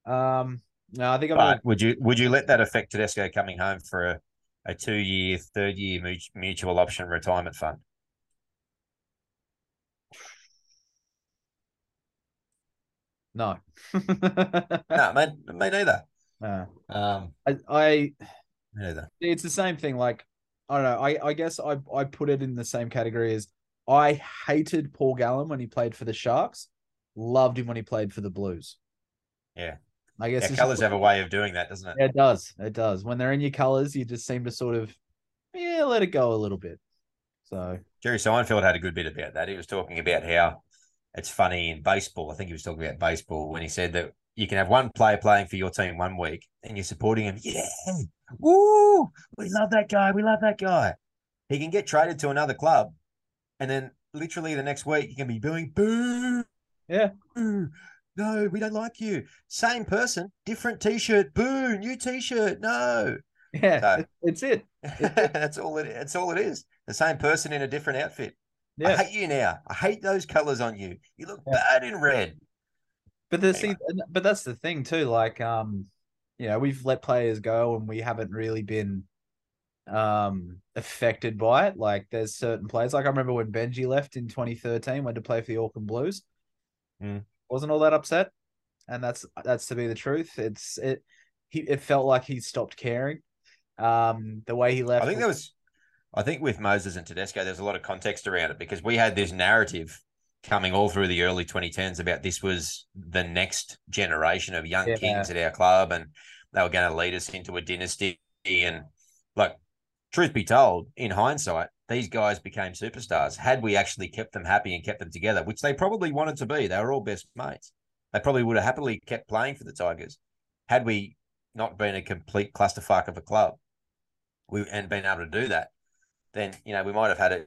um no, I think I'm But would you would you let that affect Tedesco coming home for a, a two year, third year mutual option retirement fund? no. *laughs* No, me, me neither. No. Um, I, I it's the same thing. Like I don't know. I I guess I I put it in the same category as I hated Paul Gallen when he played for the Sharks. Loved him when he played for the Blues. Yeah. I guess Yeah, colours just- have a way of doing that, doesn't it? Yeah, it does. It does. When they're in your colors, you just seem to sort of yeah let it go a little bit. So Jerry Seinfeld had a good bit about that. He was talking about how it's funny in baseball. I think he was talking about baseball when he said that you can have one player playing for your team one week and you're supporting him. Yeah. Woo. We love that guy. We love that guy. He can get traded to another club and then literally the next week you can be booing, boo. Yeah. Boo. No, we don't like you. Same person, different t-shirt. Boo, new t-shirt. No. yeah, So- it- it's it. *laughs* that's all it that's all it is. The same person in a different outfit. I hate you now. I hate those colors on you. You look Yeah. bad in red. But the Anyway. see, but that's the thing too. Like um, you know, we've let players go and we haven't really been um affected by it. Like there's certain players. Like I remember when Benji left in 2013, went to play for the Auckland Blues. Mm. Wasn't all that upset, and that's that's to be the truth. It's it. He it felt like he stopped caring. Um, the way he left. I think there was, I think with Moses and Tedesco, there's a lot of context around it because we had this narrative coming all through the early 2010s about this was the next generation of young Yeah. kings at our club and they were going to lead us into a dynasty. And like, truth be told, in hindsight, these guys became superstars. Had we actually kept them happy and kept them together, which they probably wanted to be, they were all best mates. They probably would have happily kept playing for the Tigers had we not been a complete clusterfuck of a club we and been able to do that, then you know we might have had a,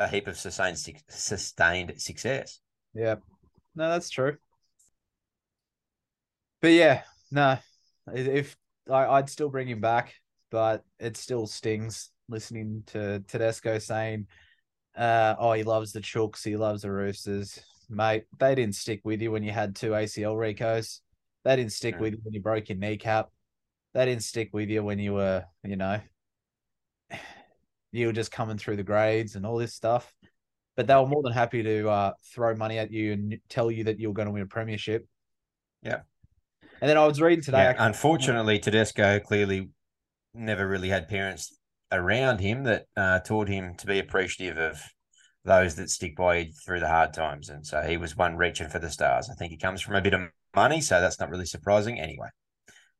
a heap of sustained sustained success. Yeah. No, that's true. But yeah, no. If I, I'd still bring him back, but it still stings listening to Tedesco saying, uh, oh, he loves the Chooks, he loves the Roosters. Mate, they didn't stick with you when you had two ACL recos. They didn't stick Mm. with you when you broke your kneecap. They didn't stick with you when you were, you know, you were just coming through the grades and all this stuff but they were more than happy to uh, throw money at you and tell you that you were going to win a premiership. Yeah. And then I was reading today. Yeah, actually- unfortunately, Tedesco clearly never really had parents around him that uh, taught him to be appreciative of those that stick by you through the hard times. And so he was one reaching for the stars. I think he comes from a bit of money, so that's not really surprising. Anyway,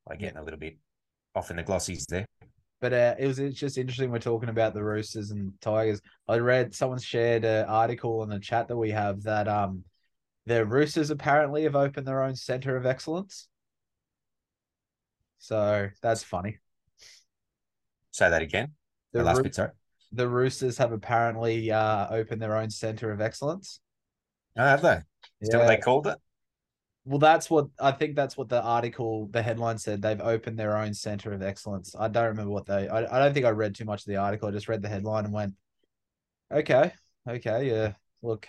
I getting a little bit off in the glossies there. But uh, it was it's just interesting. We're talking about the Roosters and Tigers. I read someone shared an article in the chat that we have that um the Roosters apparently have opened their own center of excellence. So that's funny. Say that again. The, the last Ro- bit, sorry. The Roosters have apparently uh, opened their own center of excellence. Oh, have they? Is yeah. that what they called it? Well, that's what I think. That's what the article, the headline said. They've opened their own center of excellence. I don't remember what they. I, I don't think I read too much of the article. I just read the headline and went, "Okay, okay, yeah. Look,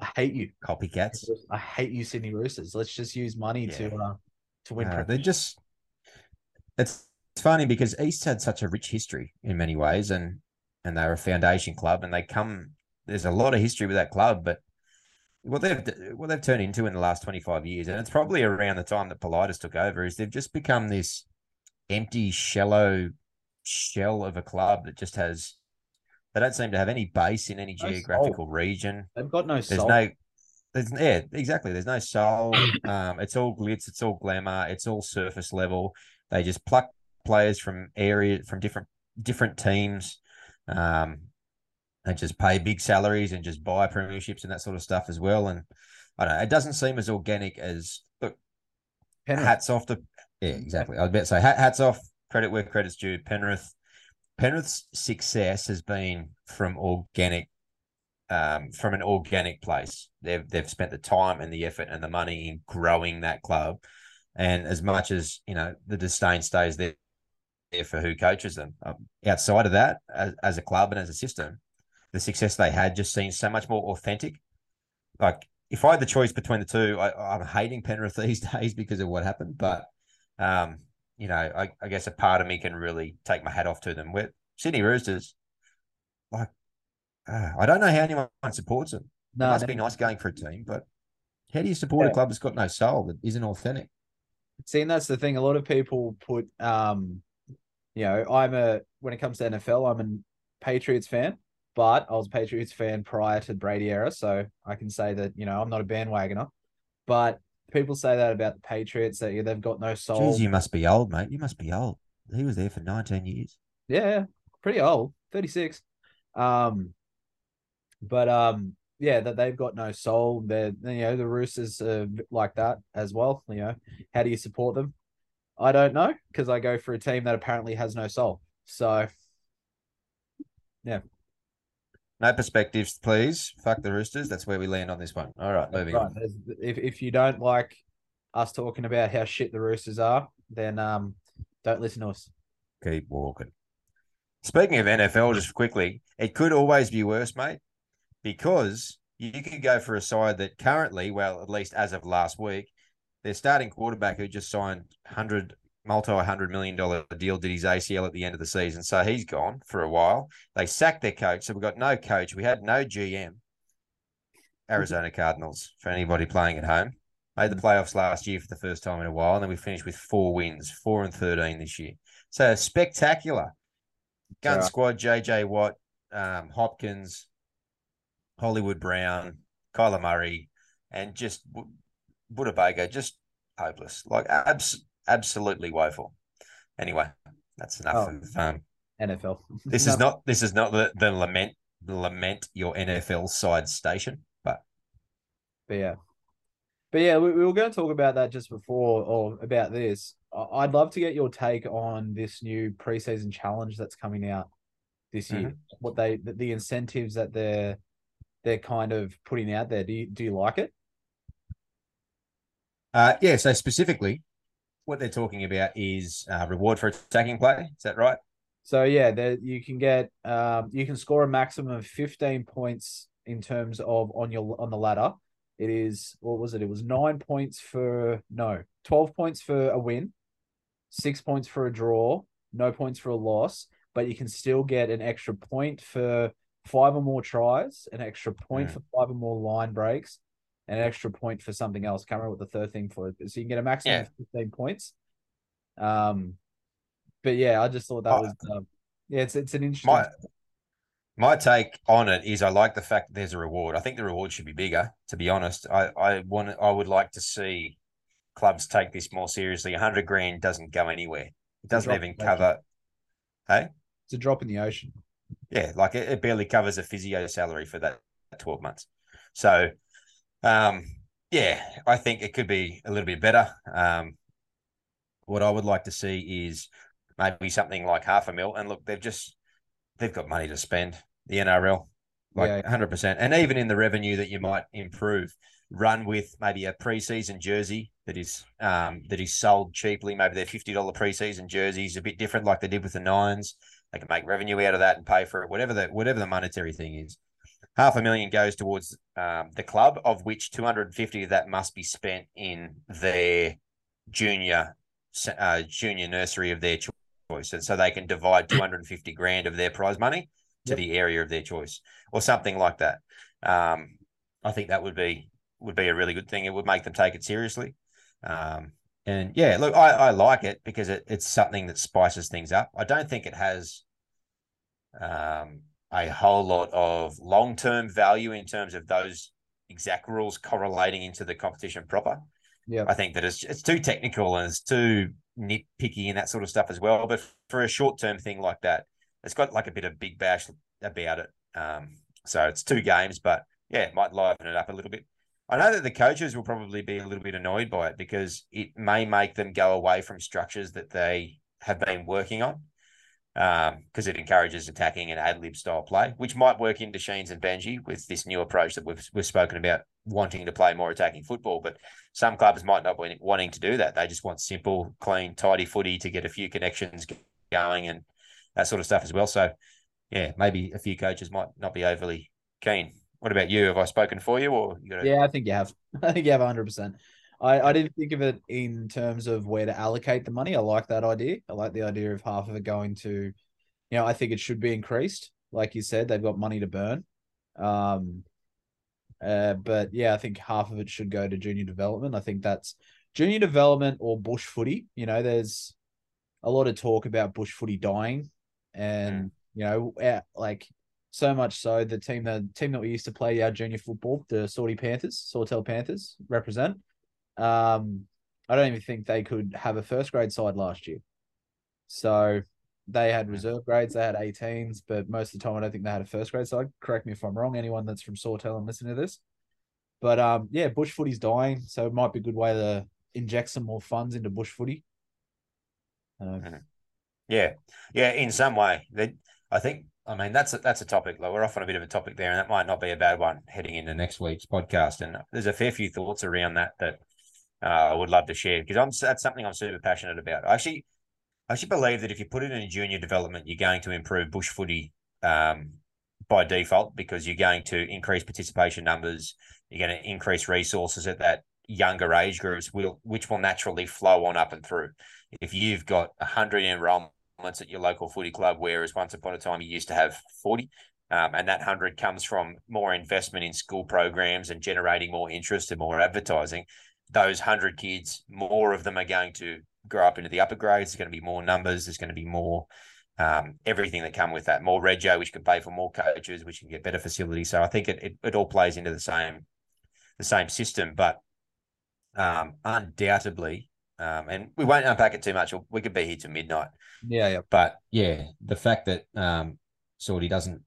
I hate you, copycats. I hate you, Sydney Roosters. Let's just use money yeah. to uh, to win. Uh, they just. It's it's funny because East had such a rich history in many ways, and and they're a foundation club, and they come. There's a lot of history with that club, but what they've what they've turned into in the last 25 years, and it's probably around the time that Politis took over, is they've just become this empty, shallow shell of a club that just has. They don't seem to have any base in any no geographical soul. region. They've got no soul. There's soul. no. There's yeah, exactly. There's no soul. *coughs* um, it's all glitz. It's all glamour. It's all surface level. They just pluck players from area from different different teams. Um, and just pay big salaries and just buy premierships and that sort of stuff as well. And I don't know, it doesn't seem as organic as look. Penrith. Hats off to yeah, exactly. I was about to say hats off, credit where credit's due. Penrith, Penrith's success has been from organic, um, from an organic place. They've they've spent the time and the effort and the money in growing that club, and as much as you know, the disdain stays there for who coaches them. Um, outside of that, as, as a club and as a system, the success they had just seems so much more authentic. Like if I had the choice between the two, I, am hating Penrith *laughs* these days because of what happened. But um, you know, I, I, guess a part of me can really take my hat off to them. With Sydney Roosters, like uh, I don't know how anyone supports them. No, it must be nice going for a team, but how do you support yeah. a club that's got no soul that isn't authentic? See, and that's the thing. A lot of people put, um, you know, I'm a when it comes to NFL, I'm a Patriots fan but I was a Patriots fan prior to Brady era, so I can say that you know I'm not a bandwagoner. But people say that about the Patriots that yeah, they've got no soul. Jeez, you must be old, mate. You must be old. He was there for 19 years. Yeah, pretty old, 36. Um, but um, yeah, that they've got no soul. They're you know the Roosters are like that as well. You know, how do you support them? I don't know because I go for a team that apparently has no soul. So, yeah. No perspectives, please. Fuck the Roosters. That's where we land on this one. All right, moving right. on. If if you don't like us talking about how shit the Roosters are, then um, don't listen to us. Keep walking. Speaking of NFL, just quickly, it could always be worse, mate, because you could go for a side that currently, well, at least as of last week, their starting quarterback who just signed hundred multi hundred million dollar deal did his ACL at the end of the season, so he's gone for a while. They sacked their coach, so we got no coach. We had no GM. Arizona Cardinals for anybody playing at home made the playoffs last year for the first time in a while, and then we finished with four wins, four and thirteen this year. So spectacular. Gun yeah. squad: JJ Watt, um, Hopkins, Hollywood Brown, Kyler Murray, and just Budda Baker, just hopeless. Like abs- absolutely woeful. Anyway, that's enough oh, of um, NFL. *laughs* this is not this is not the, the lament lament your NFL side station, but but yeah, but yeah, we, we were going to talk about that just before or about this. I'd love to get your take on this new preseason challenge that's coming out this year. Mm-hmm. What they the, the incentives that they're they're kind of putting out there. Do you do you like it? Uh, yeah. So specifically, what they're talking about is uh, reward for attacking play. Is that right? So yeah, there you can get um, you can score a maximum of fifteen points in terms of on your on the ladder. It is what was it? It was nine points for no, twelve points for a win, six points for a draw, no points for a loss, but you can still get an extra point for five or more tries, an extra point mm. for five or more line breaks, an extra point for something else. Can't remember what the third thing for. It. So you can get a maximum yeah. of 15 points. Um, but yeah, I just thought that I- was um, yeah, it's it's an interesting. My my take on it is I like the fact that there's a reward. I think the reward should be bigger. To be honest, I I want I would like to see clubs take this more seriously. A hundred grand doesn't go anywhere. It doesn't even cover. Hey, it's a drop in the ocean. yeah, like it, it barely covers a physio salary for that twelve months. So, um, yeah, I think it could be a little bit better. Um, what I would like to see is maybe something like half a mil. And look, they've just they've got money to spend. The NRL, like Yeah. hundred percent, and even in the revenue that you might improve, run with maybe a preseason jersey that is um that is sold cheaply. Maybe their fifty dollar preseason jerseys a bit different, like they did with the nines. They can make revenue out of that and pay for it, whatever the whatever the monetary thing is. Half a million goes towards um, the club, of which two hundred and fifty of that must be spent in their junior uh, junior nursery of their choice, and so they can divide *clears throat* two hundred and fifty grand of their prize money to Yep. the area of their choice, or something like that. Um, I think that would be would be a really good thing. It would make them take it seriously. Um, and yeah, look, I, I like it because it, it's something that spices things up. I don't think it has um, a whole lot of long term value in terms of those exact rules correlating into the competition proper. Yeah. I think that it's it's too technical and it's too nitpicky and that sort of stuff as well. But for a short term thing like that, it's got like a bit of big bash about it. Um, so it's two games, but yeah, it might liven it up a little bit. I know that the coaches will probably be a little bit annoyed by it because it may make them go away from structures that they have been working on Um, because it encourages attacking and ad lib style play, which might work into Sheens and Benji with this new approach that we've, we've spoken about wanting to play more attacking football. But some clubs might not be wanting to do that. They just want simple, clean, tidy footy to get a few connections going and that sort of stuff as well. So, yeah, maybe a few coaches might not be overly keen. What about you? Have I spoken for you, or you got? Yeah, I think you have. *laughs* I think you have 100%. I, I didn't think of it in terms of where to allocate the money. I like that idea. I like the idea of half of it going to, you know, I think it should be increased. Like you said, they've got money to burn. Um, uh, but yeah, I think half of it should go to junior development. I think that's junior development or bush footy. You know, there's a lot of talk about bush footy dying, and you know, like so much so the team the team that we used to play our junior football, the Sawty Panthers, Sawtell Panthers, represent. Um, I don't even think they could have a first grade side last year. So they had reserve grades, they had 18s, but most of the time I don't think they had a first grade side. Correct me if I'm wrong, anyone that's from Sawtell and listening to this. But um, yeah, bush footy's dying, so it might be a good way to inject some more funds into bush footy. Uh, Yeah, yeah. In some way, they, I think. I mean, that's a, that's a topic. Like we're off on a bit of a topic there, and that might not be a bad one heading into next week's podcast. And there's a fair few thoughts around that that uh, I would love to share because I'm that's something I'm super passionate about. I actually, I actually believe that if you put it in a junior development, you're going to improve bush footy um, by default because you're going to increase participation numbers. You're going to increase resources at that younger age groups, will which will naturally flow on up and through. If you've got hundred enrolments at your local footy club, whereas once upon a time you used to have forty. Um, and that hundred comes from more investment in school programs and generating more interest and more advertising those 100 kids, more of them are going to grow up into the upper grades. There's going to be more numbers. There's going to be more um, everything that come with that. More rego, which can pay for more coaches, which can get better facilities. So I think it, it, it all plays into the same the same system. But um, undoubtedly, um, and we won't unpack it too much. We could be here till midnight. yeah, yeah. But yeah, the fact that um, doesn't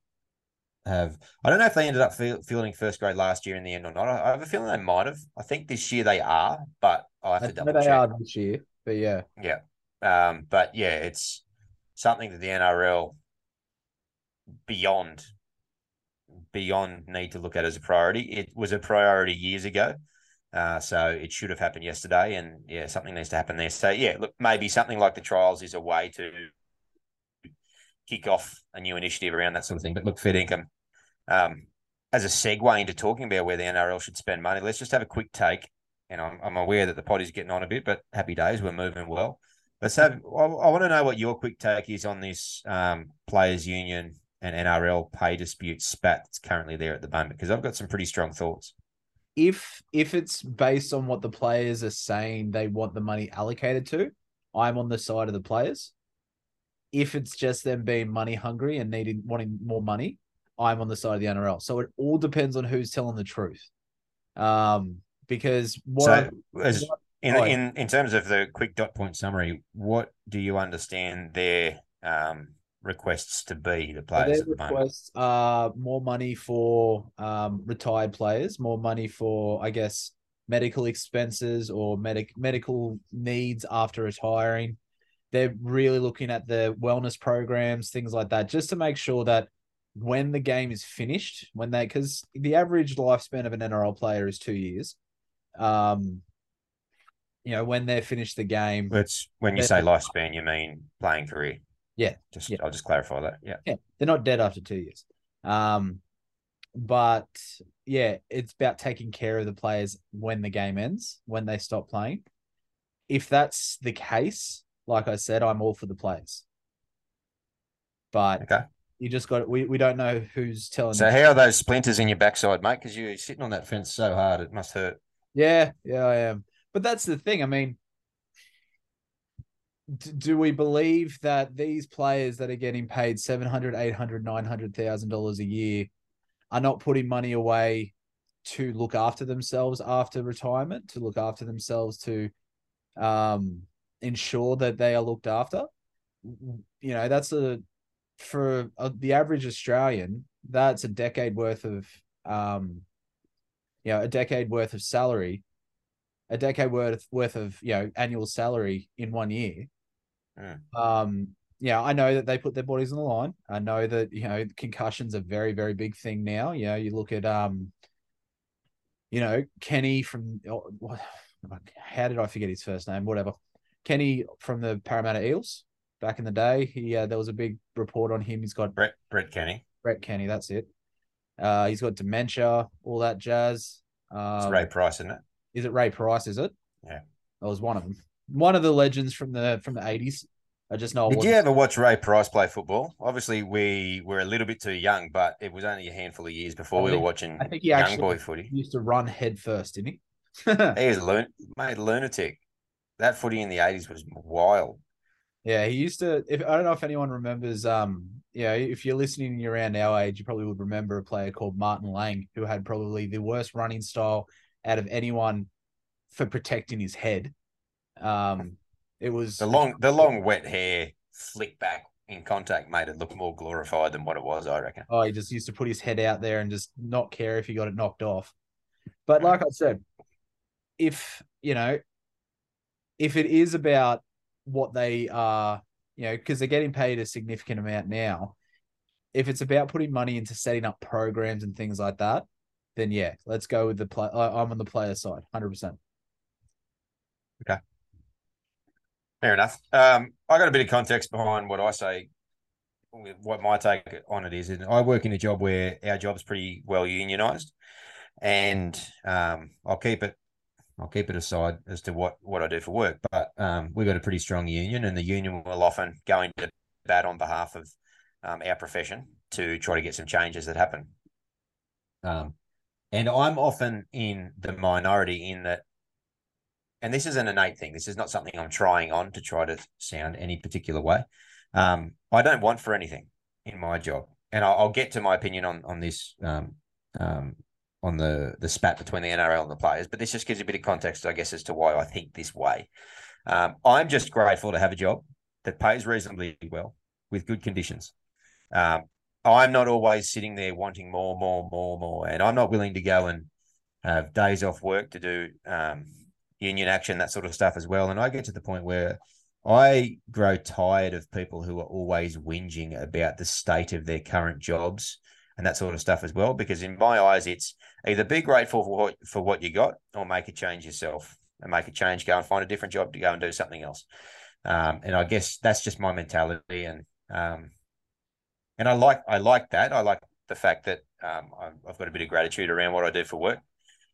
have, I don't know if they ended up field, fielding first grade last year in the end or not. I, I have a feeling they might have. I think this year they are, but I'll have I to double they check. are this year, but yeah, Yeah. Um, but yeah, it's something that the NRL beyond beyond need to look at as a priority. It was a priority years ago. Uh, so it should have happened yesterday, and yeah, something needs to happen there. So yeah, look, maybe something like the trials is a way to kick off a new initiative around that sort of thing. But look, Fed income, um, as a segue into talking about where the NRL should spend money, let's just have a quick take. And I'm, I'm aware that the pot is getting on a bit, but happy days, we're moving well. Let's have. I, I want to know what your quick take is on this um, players' union and NRL pay dispute spat that's currently there at the moment, because I've got some pretty strong thoughts. if if it's based on what the players are saying they want the money allocated to, I'm on the side of the players. If it's just them being money hungry and needing wanting more money, I'm on the side of the NRL. So it all depends on who's telling the truth. Um, because what so as, what- in, in in terms of the quick dot point summary, what do you understand their um, requests to be the So players their the moment? requests are more money for um, retired players, more money for, I guess, medical expenses or medic medical needs after retiring. They're really looking at the wellness programs, things like that, just to make sure that when the game is finished, when they because the average lifespan of an NRL player is two years. Um, you know, when they're finished the game, It's when you say lifespan, you mean playing career. Yeah, Just yeah. I'll just clarify that. Yeah. Yeah, they're not dead after two years. Um, but yeah, it's about taking care of the players when the game ends, when they stop playing. If that's the case, like I said, I'm all for the players. But Okay. you just got we, we don't know who's telling. So how are those splinters in your backside, mate? Because you're sitting on that fence so hard, it must hurt. Yeah, yeah, I am. But that's the thing. I mean, d- do we believe that these players that are getting paid 700, 800, 900,000 dollars a year are not putting money away to look after themselves after retirement, to look after themselves to um ensure that they are looked after? You know, that's a for uh, the average Australian, that's a decade worth of um you know, a decade worth of salary, a decade worth worth of you know annual salary in one year. Mm. Um, yeah, I know that they put their bodies on the line. I know that you know concussions are very very big thing now. You know, you look at um, you know Kenny from oh, *sighs* how did I forget his first name? Whatever, Kenny from the Parramatta Eels back in the day. He uh, there was a big report on him. He's got Brett Brett Kenny. Brett Kenny. That's it. Uh, he's got dementia, all that jazz. It's Um, Ray Price, isn't it? is it Ray Price? Is it? Yeah. that was one of them. One of the legends from the from the eighties. I just know. Did you ever watch Ray Price play football? Obviously, we were a little bit too young, but it was only a handful of years before I we were watching I think he young actually- boy footy. Used to run head first, didn't he? *laughs* He was a lun- mate, lunatic. That footy in the eighties was wild. yeah, he used to. If I don't know if anyone remembers, um, yeah, if you're listening and you're around our age, you probably would remember a player called Martin Lang who had probably the worst running style out of anyone for protecting his head. Um, it was The long, the long wet hair flick back in contact made it look more glorified than what it was. I reckon. Oh, he just used to put his head out there and just not care if he got it knocked off. But like I said, if you know, if it is about what they are, you know, because they're getting paid a significant amount now, if it's about putting money into setting up programs and things like that, then yeah, let's go with the play. I'm on the player side, hundred percent. Okay, fair enough. Um, I got a bit of context behind what I say. What my take on it is, and I work in a job where our job's pretty well unionised, and um, I'll keep it, I'll keep it aside as to what what I do for work. But um, we've got a pretty strong union, and the union will often go into bat on behalf of um, our profession to try to get some changes that happen. Um, and I'm often in the minority in that and this is an innate thing. This is not something I'm trying on to try to sound any particular way. Um, I don't want for anything in my job, and I'll, I'll get to my opinion on on this um, um, on the the spat between the NRL and the players. But this just gives a bit of context, I guess, as to why I think this way. Um, I'm just grateful to have a job that pays reasonably well with good conditions. Um, I'm not always sitting there wanting more, more, more, more, and I'm not willing to go and have days off work to do um, union action, that sort of stuff as well. And I get to the point where I grow tired of people who are always whinging about the state of their current jobs and that sort of stuff as well. Because in my eyes, it's either be grateful for what for what you got or make a change yourself and make a change, go and find a different job to go and do something else. Um, and I guess that's just my mentality, and um, and I like I like that. I like the fact that um, I've, got a bit of gratitude around what I do for work.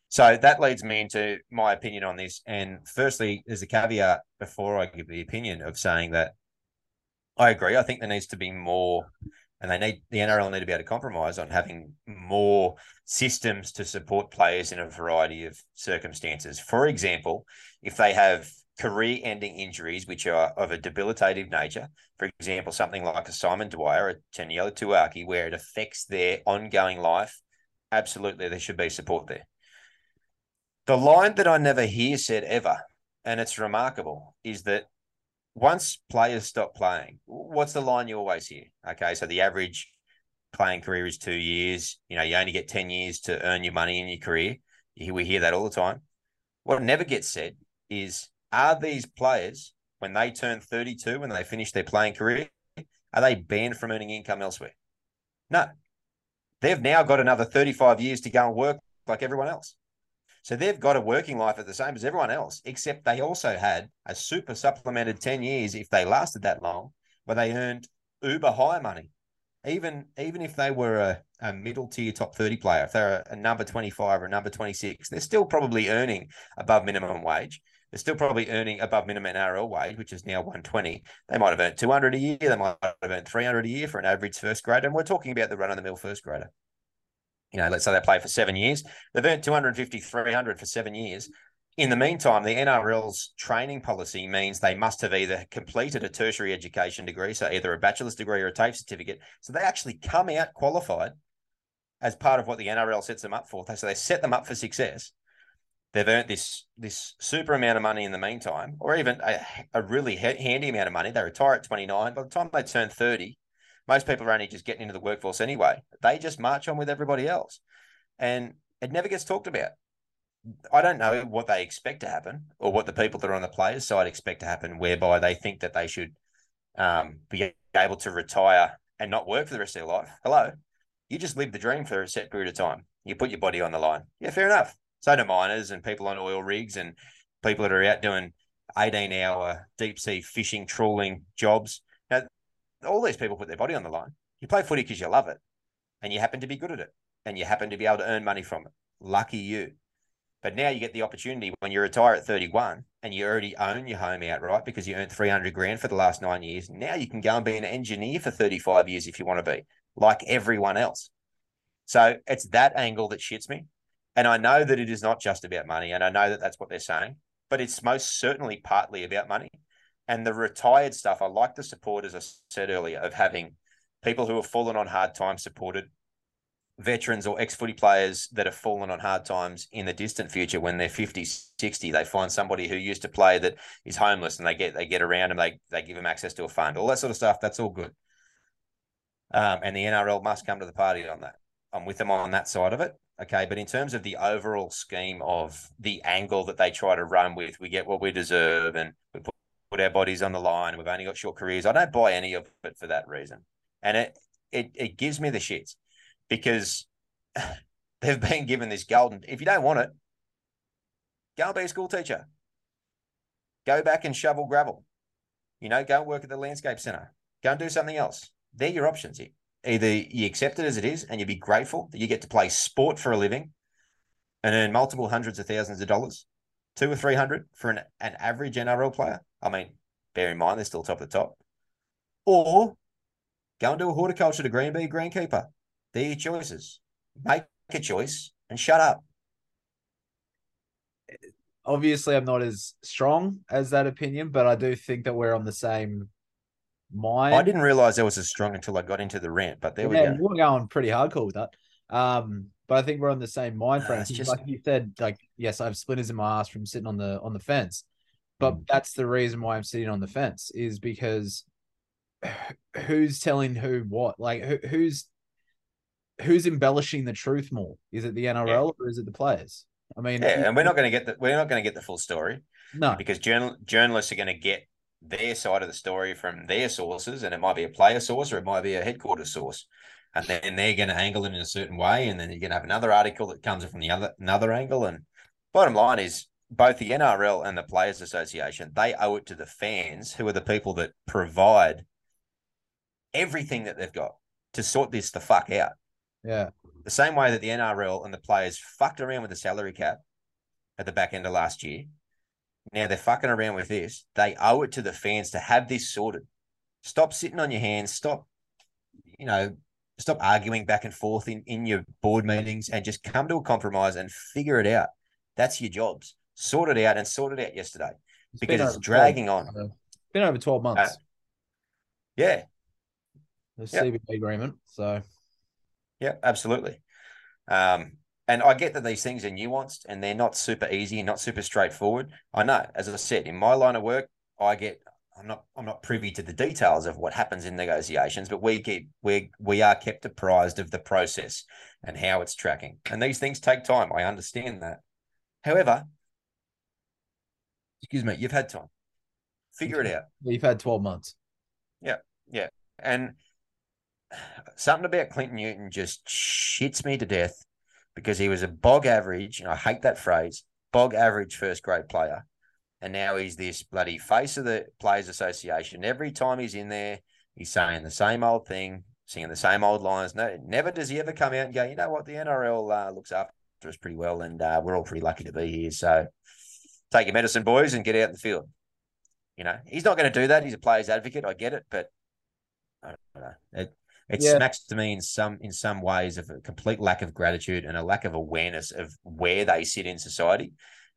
So that leads me into my opinion on this. And firstly, there's a caveat before I give the opinion of saying that I agree. I think there needs to be more, and they need the NRL need to be able to compromise on having more systems to support players in a variety of circumstances. For example, if they have career ending injuries, which are of a debilitative nature. For example, something like a Simon Dwyer, a Taniela Tuiaki, where it affects their ongoing life. Absolutely, there should be support there. The line that I never hear said ever, and it's remarkable, is that once players stop playing, what's the line you always hear? Okay, so the average playing career is two years. You know, you only get 10 years to earn your money in your career. We hear that all the time. What never gets said is are these players, when they turn 32, when they finish their playing career, are they banned from earning income elsewhere? No. They've now got another 35 years to go and work like everyone else. So they've got a working life at the same as everyone else, except they also had a super supplemented 10 years if they lasted that long, where they earned uber high money. Even even if they were a, a middle tier top 30 player, if they're a, a number 25 or a number 26, they're still probably earning above minimum wage. They're still probably earning above minimum NRL wage, which is now 120. They might have earned 200 a year. They might have earned 300 a year for an average first grader. And we're talking about the run of the mill first grader you know, let's say they play for seven years, they've earned 250, 300 for seven years. In the meantime, the NRL's training policy means they must have either completed a tertiary education degree, so either a bachelor's degree or a TAFE certificate. So they actually come out qualified as part of what the NRL sets them up for. So they set them up for success. They've earned this this super amount of money in the meantime, or even a, a really handy amount of money. They retire at 29. By the time they turn 30, most people are only just getting into the workforce anyway. They just march on with everybody else. And it never gets talked about. I don't know what they expect to happen or what the people that are on the players' side expect to happen, whereby they think that they should um, be able to retire and not work for the rest of their life. Hello, you just live the dream for a set period of time. You put your body on the line. Yeah, fair enough. So do miners and people on oil rigs and people that are out doing 18 hour deep sea fishing, trawling jobs all these people put their body on the line. You play footy because you love it and you happen to be good at it and you happen to be able to earn money from it. Lucky you. But now you get the opportunity when you retire at 31 and you already own your home outright because you earned 300 grand for the last nine years. Now you can go and be an engineer for 35 years if you want to be, like everyone else. So it's that angle that shits me. And I know that it is not just about money. And I know that that's what they're saying, but it's most certainly partly about money. And the retired stuff, I like the support, as I said earlier, of having people who have fallen on hard times supported, veterans or ex footy players that have fallen on hard times in the distant future when they're 50, 60. They find somebody who used to play that is homeless and they get they get around and they, they give them access to a fund, all that sort of stuff. That's all good. Um, and the NRL must come to the party on that. I'm with them on that side of it. Okay. But in terms of the overall scheme of the angle that they try to run with, we get what we deserve and we put our bodies on the line. We've only got short careers. I don't buy any of it for that reason, and it it it gives me the shits because *laughs* they've been given this golden. If you don't want it, go and be a school teacher. Go back and shovel gravel. You know, go and work at the landscape center. Go and do something else. They're your options. Either you accept it as it is and you be grateful that you get to play sport for a living and earn multiple hundreds of thousands of dollars, two or three hundred for an, an average NRL player, I mean, bear in mind they're still top of the top. Or go and do a horticulture degree and be a greenkeeper. They're your choices. Make a choice and shut up. Obviously, I'm not as strong as that opinion, but I do think that we're on the same mind. I didn't realize I was as strong until I got into the rant, but there yeah, we go. We're going pretty hardcore with that. Um, but I think we're on the same mind frame. just... Like you said, like yes, I have splinters in my ass from sitting on the on the fence. But mm. that's the reason why I'm sitting on the fence is because *sighs* who's telling who what? Like who, who's who's embellishing the truth more? Is it the NRL yeah. or is it the players? I mean, yeah, and we're not going to get the we're not going to get the full story. No, because journal, journalists are going to get their side of the story from their sources, and it might be a player source or it might be a headquarters source, and then they're going to angle it in a certain way, and then you're going to have another article that comes from the other another angle. And bottom line is, both the NRL and the Players Association, they owe it to the fans, who are the people that provide everything that they've got to sort this the fuck out. Yeah. The same way that the NRL and the players fucked around with the salary cap at the back end of last year. Now they're fucking around with this. They owe it to the fans to have this sorted. Stop sitting on your hands. Stop, you know, stop arguing back and forth in, in your board meetings and just come to a compromise and figure it out. That's your jobs sorted out and sorted out yesterday. It's because it's dragging 12 on. It's been over twelve months. Uh, Yeah, the yep. CBA agreement. So Yeah, absolutely. Um, and I get that these things are nuanced and they're not super easy and not super straightforward. I know, as I said, in my line of work, I get I'm not I'm not privy to the details of what happens in negotiations, but we keep we we are kept apprised of the process and how it's tracking. And these things take time. I understand that. However, excuse me, you've had time. Figure it out. You've had twelve months. Yeah. Yeah. And *sighs* something about Clinton Newton just shits me to death because he was a bog average, and I hate that phrase, bog average first grade player. And now he's this bloody face of the Players Association. Every time he's in there, he's saying the same old thing, singing the same old lines. No, never does he ever come out and go, you know what, the NRL uh, looks after us pretty well, and uh, we're all pretty lucky to be here. So take your medicine, boys, and get out in the field. You know, he's not going to do that. He's a player's advocate. I get it, but I don't know. It it Yeah. smacks to me in some in some ways of a complete lack of gratitude and a lack of awareness of where they sit in society.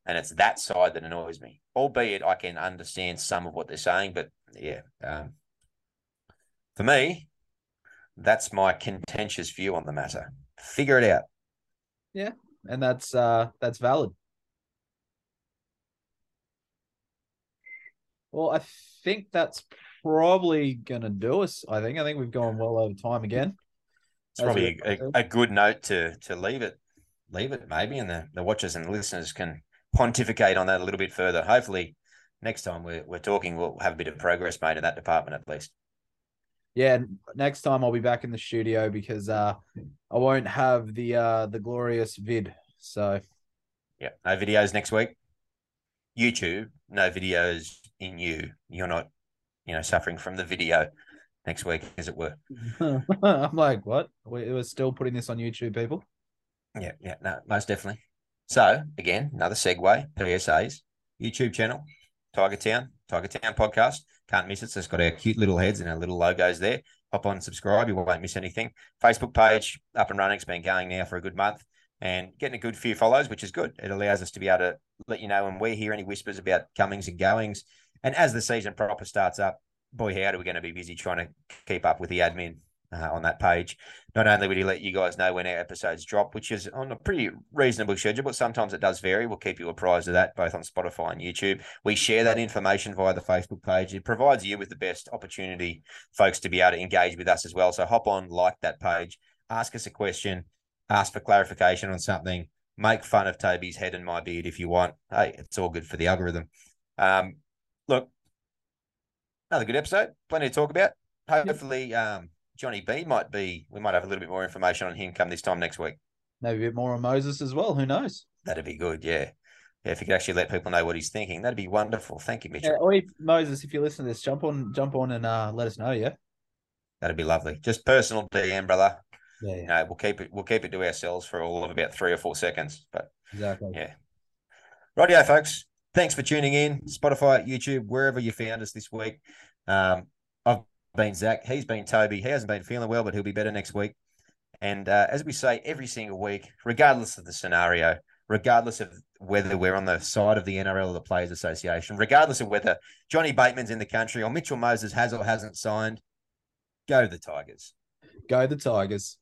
And it's that side that annoys me. Albeit I can understand some of what they're saying, but yeah, um, for me, that's my contentious view on the matter. Figure it out. Yeah. And that's uh that's valid. Well, I think that's probably gonna do us. I think. I think we've gone well over time again. It's As probably a, a, a good note to to leave it, leave it maybe, and the, the watchers and listeners can pontificate on that a little bit further. Hopefully, next time we're we're talking, we'll have a bit of progress made in that department at least. Yeah, next time I'll be back in the studio because uh I won't have the uh the glorious vid. So Yeah, no videos next week. YouTube, no videos in you. You're not, you know, suffering from the video next week, as it were. *laughs* I'm like, what? We- We're still putting this on YouTube, people. Yeah, yeah, no, most definitely. So again, another segue, PSAs, YouTube channel, Tiger Town, Tiger Town podcast. Can't miss it. So it's got our cute little heads and our little logos there. Hop on, subscribe. You won't miss anything. Facebook page up and running. It's been going now for a good month and getting a good few follows, which is good. It allows us to be able to let you know when we hear any whispers about comings and goings. And as the season proper starts up, boy, howdy, we're going to be busy trying to keep up with the admin uh, on that page. Not only will he let you guys know when our episodes drop, which is on a pretty reasonable schedule, but sometimes it does vary. We'll keep you apprised of that both on Spotify and YouTube. We share that information via the Facebook page. It provides you with the best opportunity, folks, to be able to engage with us as well. So hop on, like that page, ask us a question, ask for clarification on something, make fun of Toby's head and my beard if you want. Hey, it's all good for the algorithm. Um, look, another good episode, plenty to talk about. Hopefully, um, Johnny B might be. We might have a little bit more information on him come this time next week. Maybe a bit more on Moses as well. Who knows? That'd be good. Yeah, yeah. If you could actually let people know what he's thinking, that'd be wonderful. Thank you, Mitchell. Yeah, or if, Moses, if you listen to this, jump on, jump on, and uh, let us know. Yeah. That'd be lovely. Just personal DM, brother. Yeah. You know, we'll keep it. We'll keep it to ourselves for all of about three or four seconds. But Exactly. yeah, rightio, folks. Thanks for tuning in. Spotify, YouTube, wherever you found us this week. Um, I've been Zac. He's been Toby. He hasn't been feeling well, but he'll be better next week. And uh, as we say every single week, regardless of the scenario, regardless of whether we're on the side of the NRL or the Players Association, regardless of whether Johnny Bateman's in the country or Mitchell Moses has or hasn't signed, go the Tigers. Go the Tigers.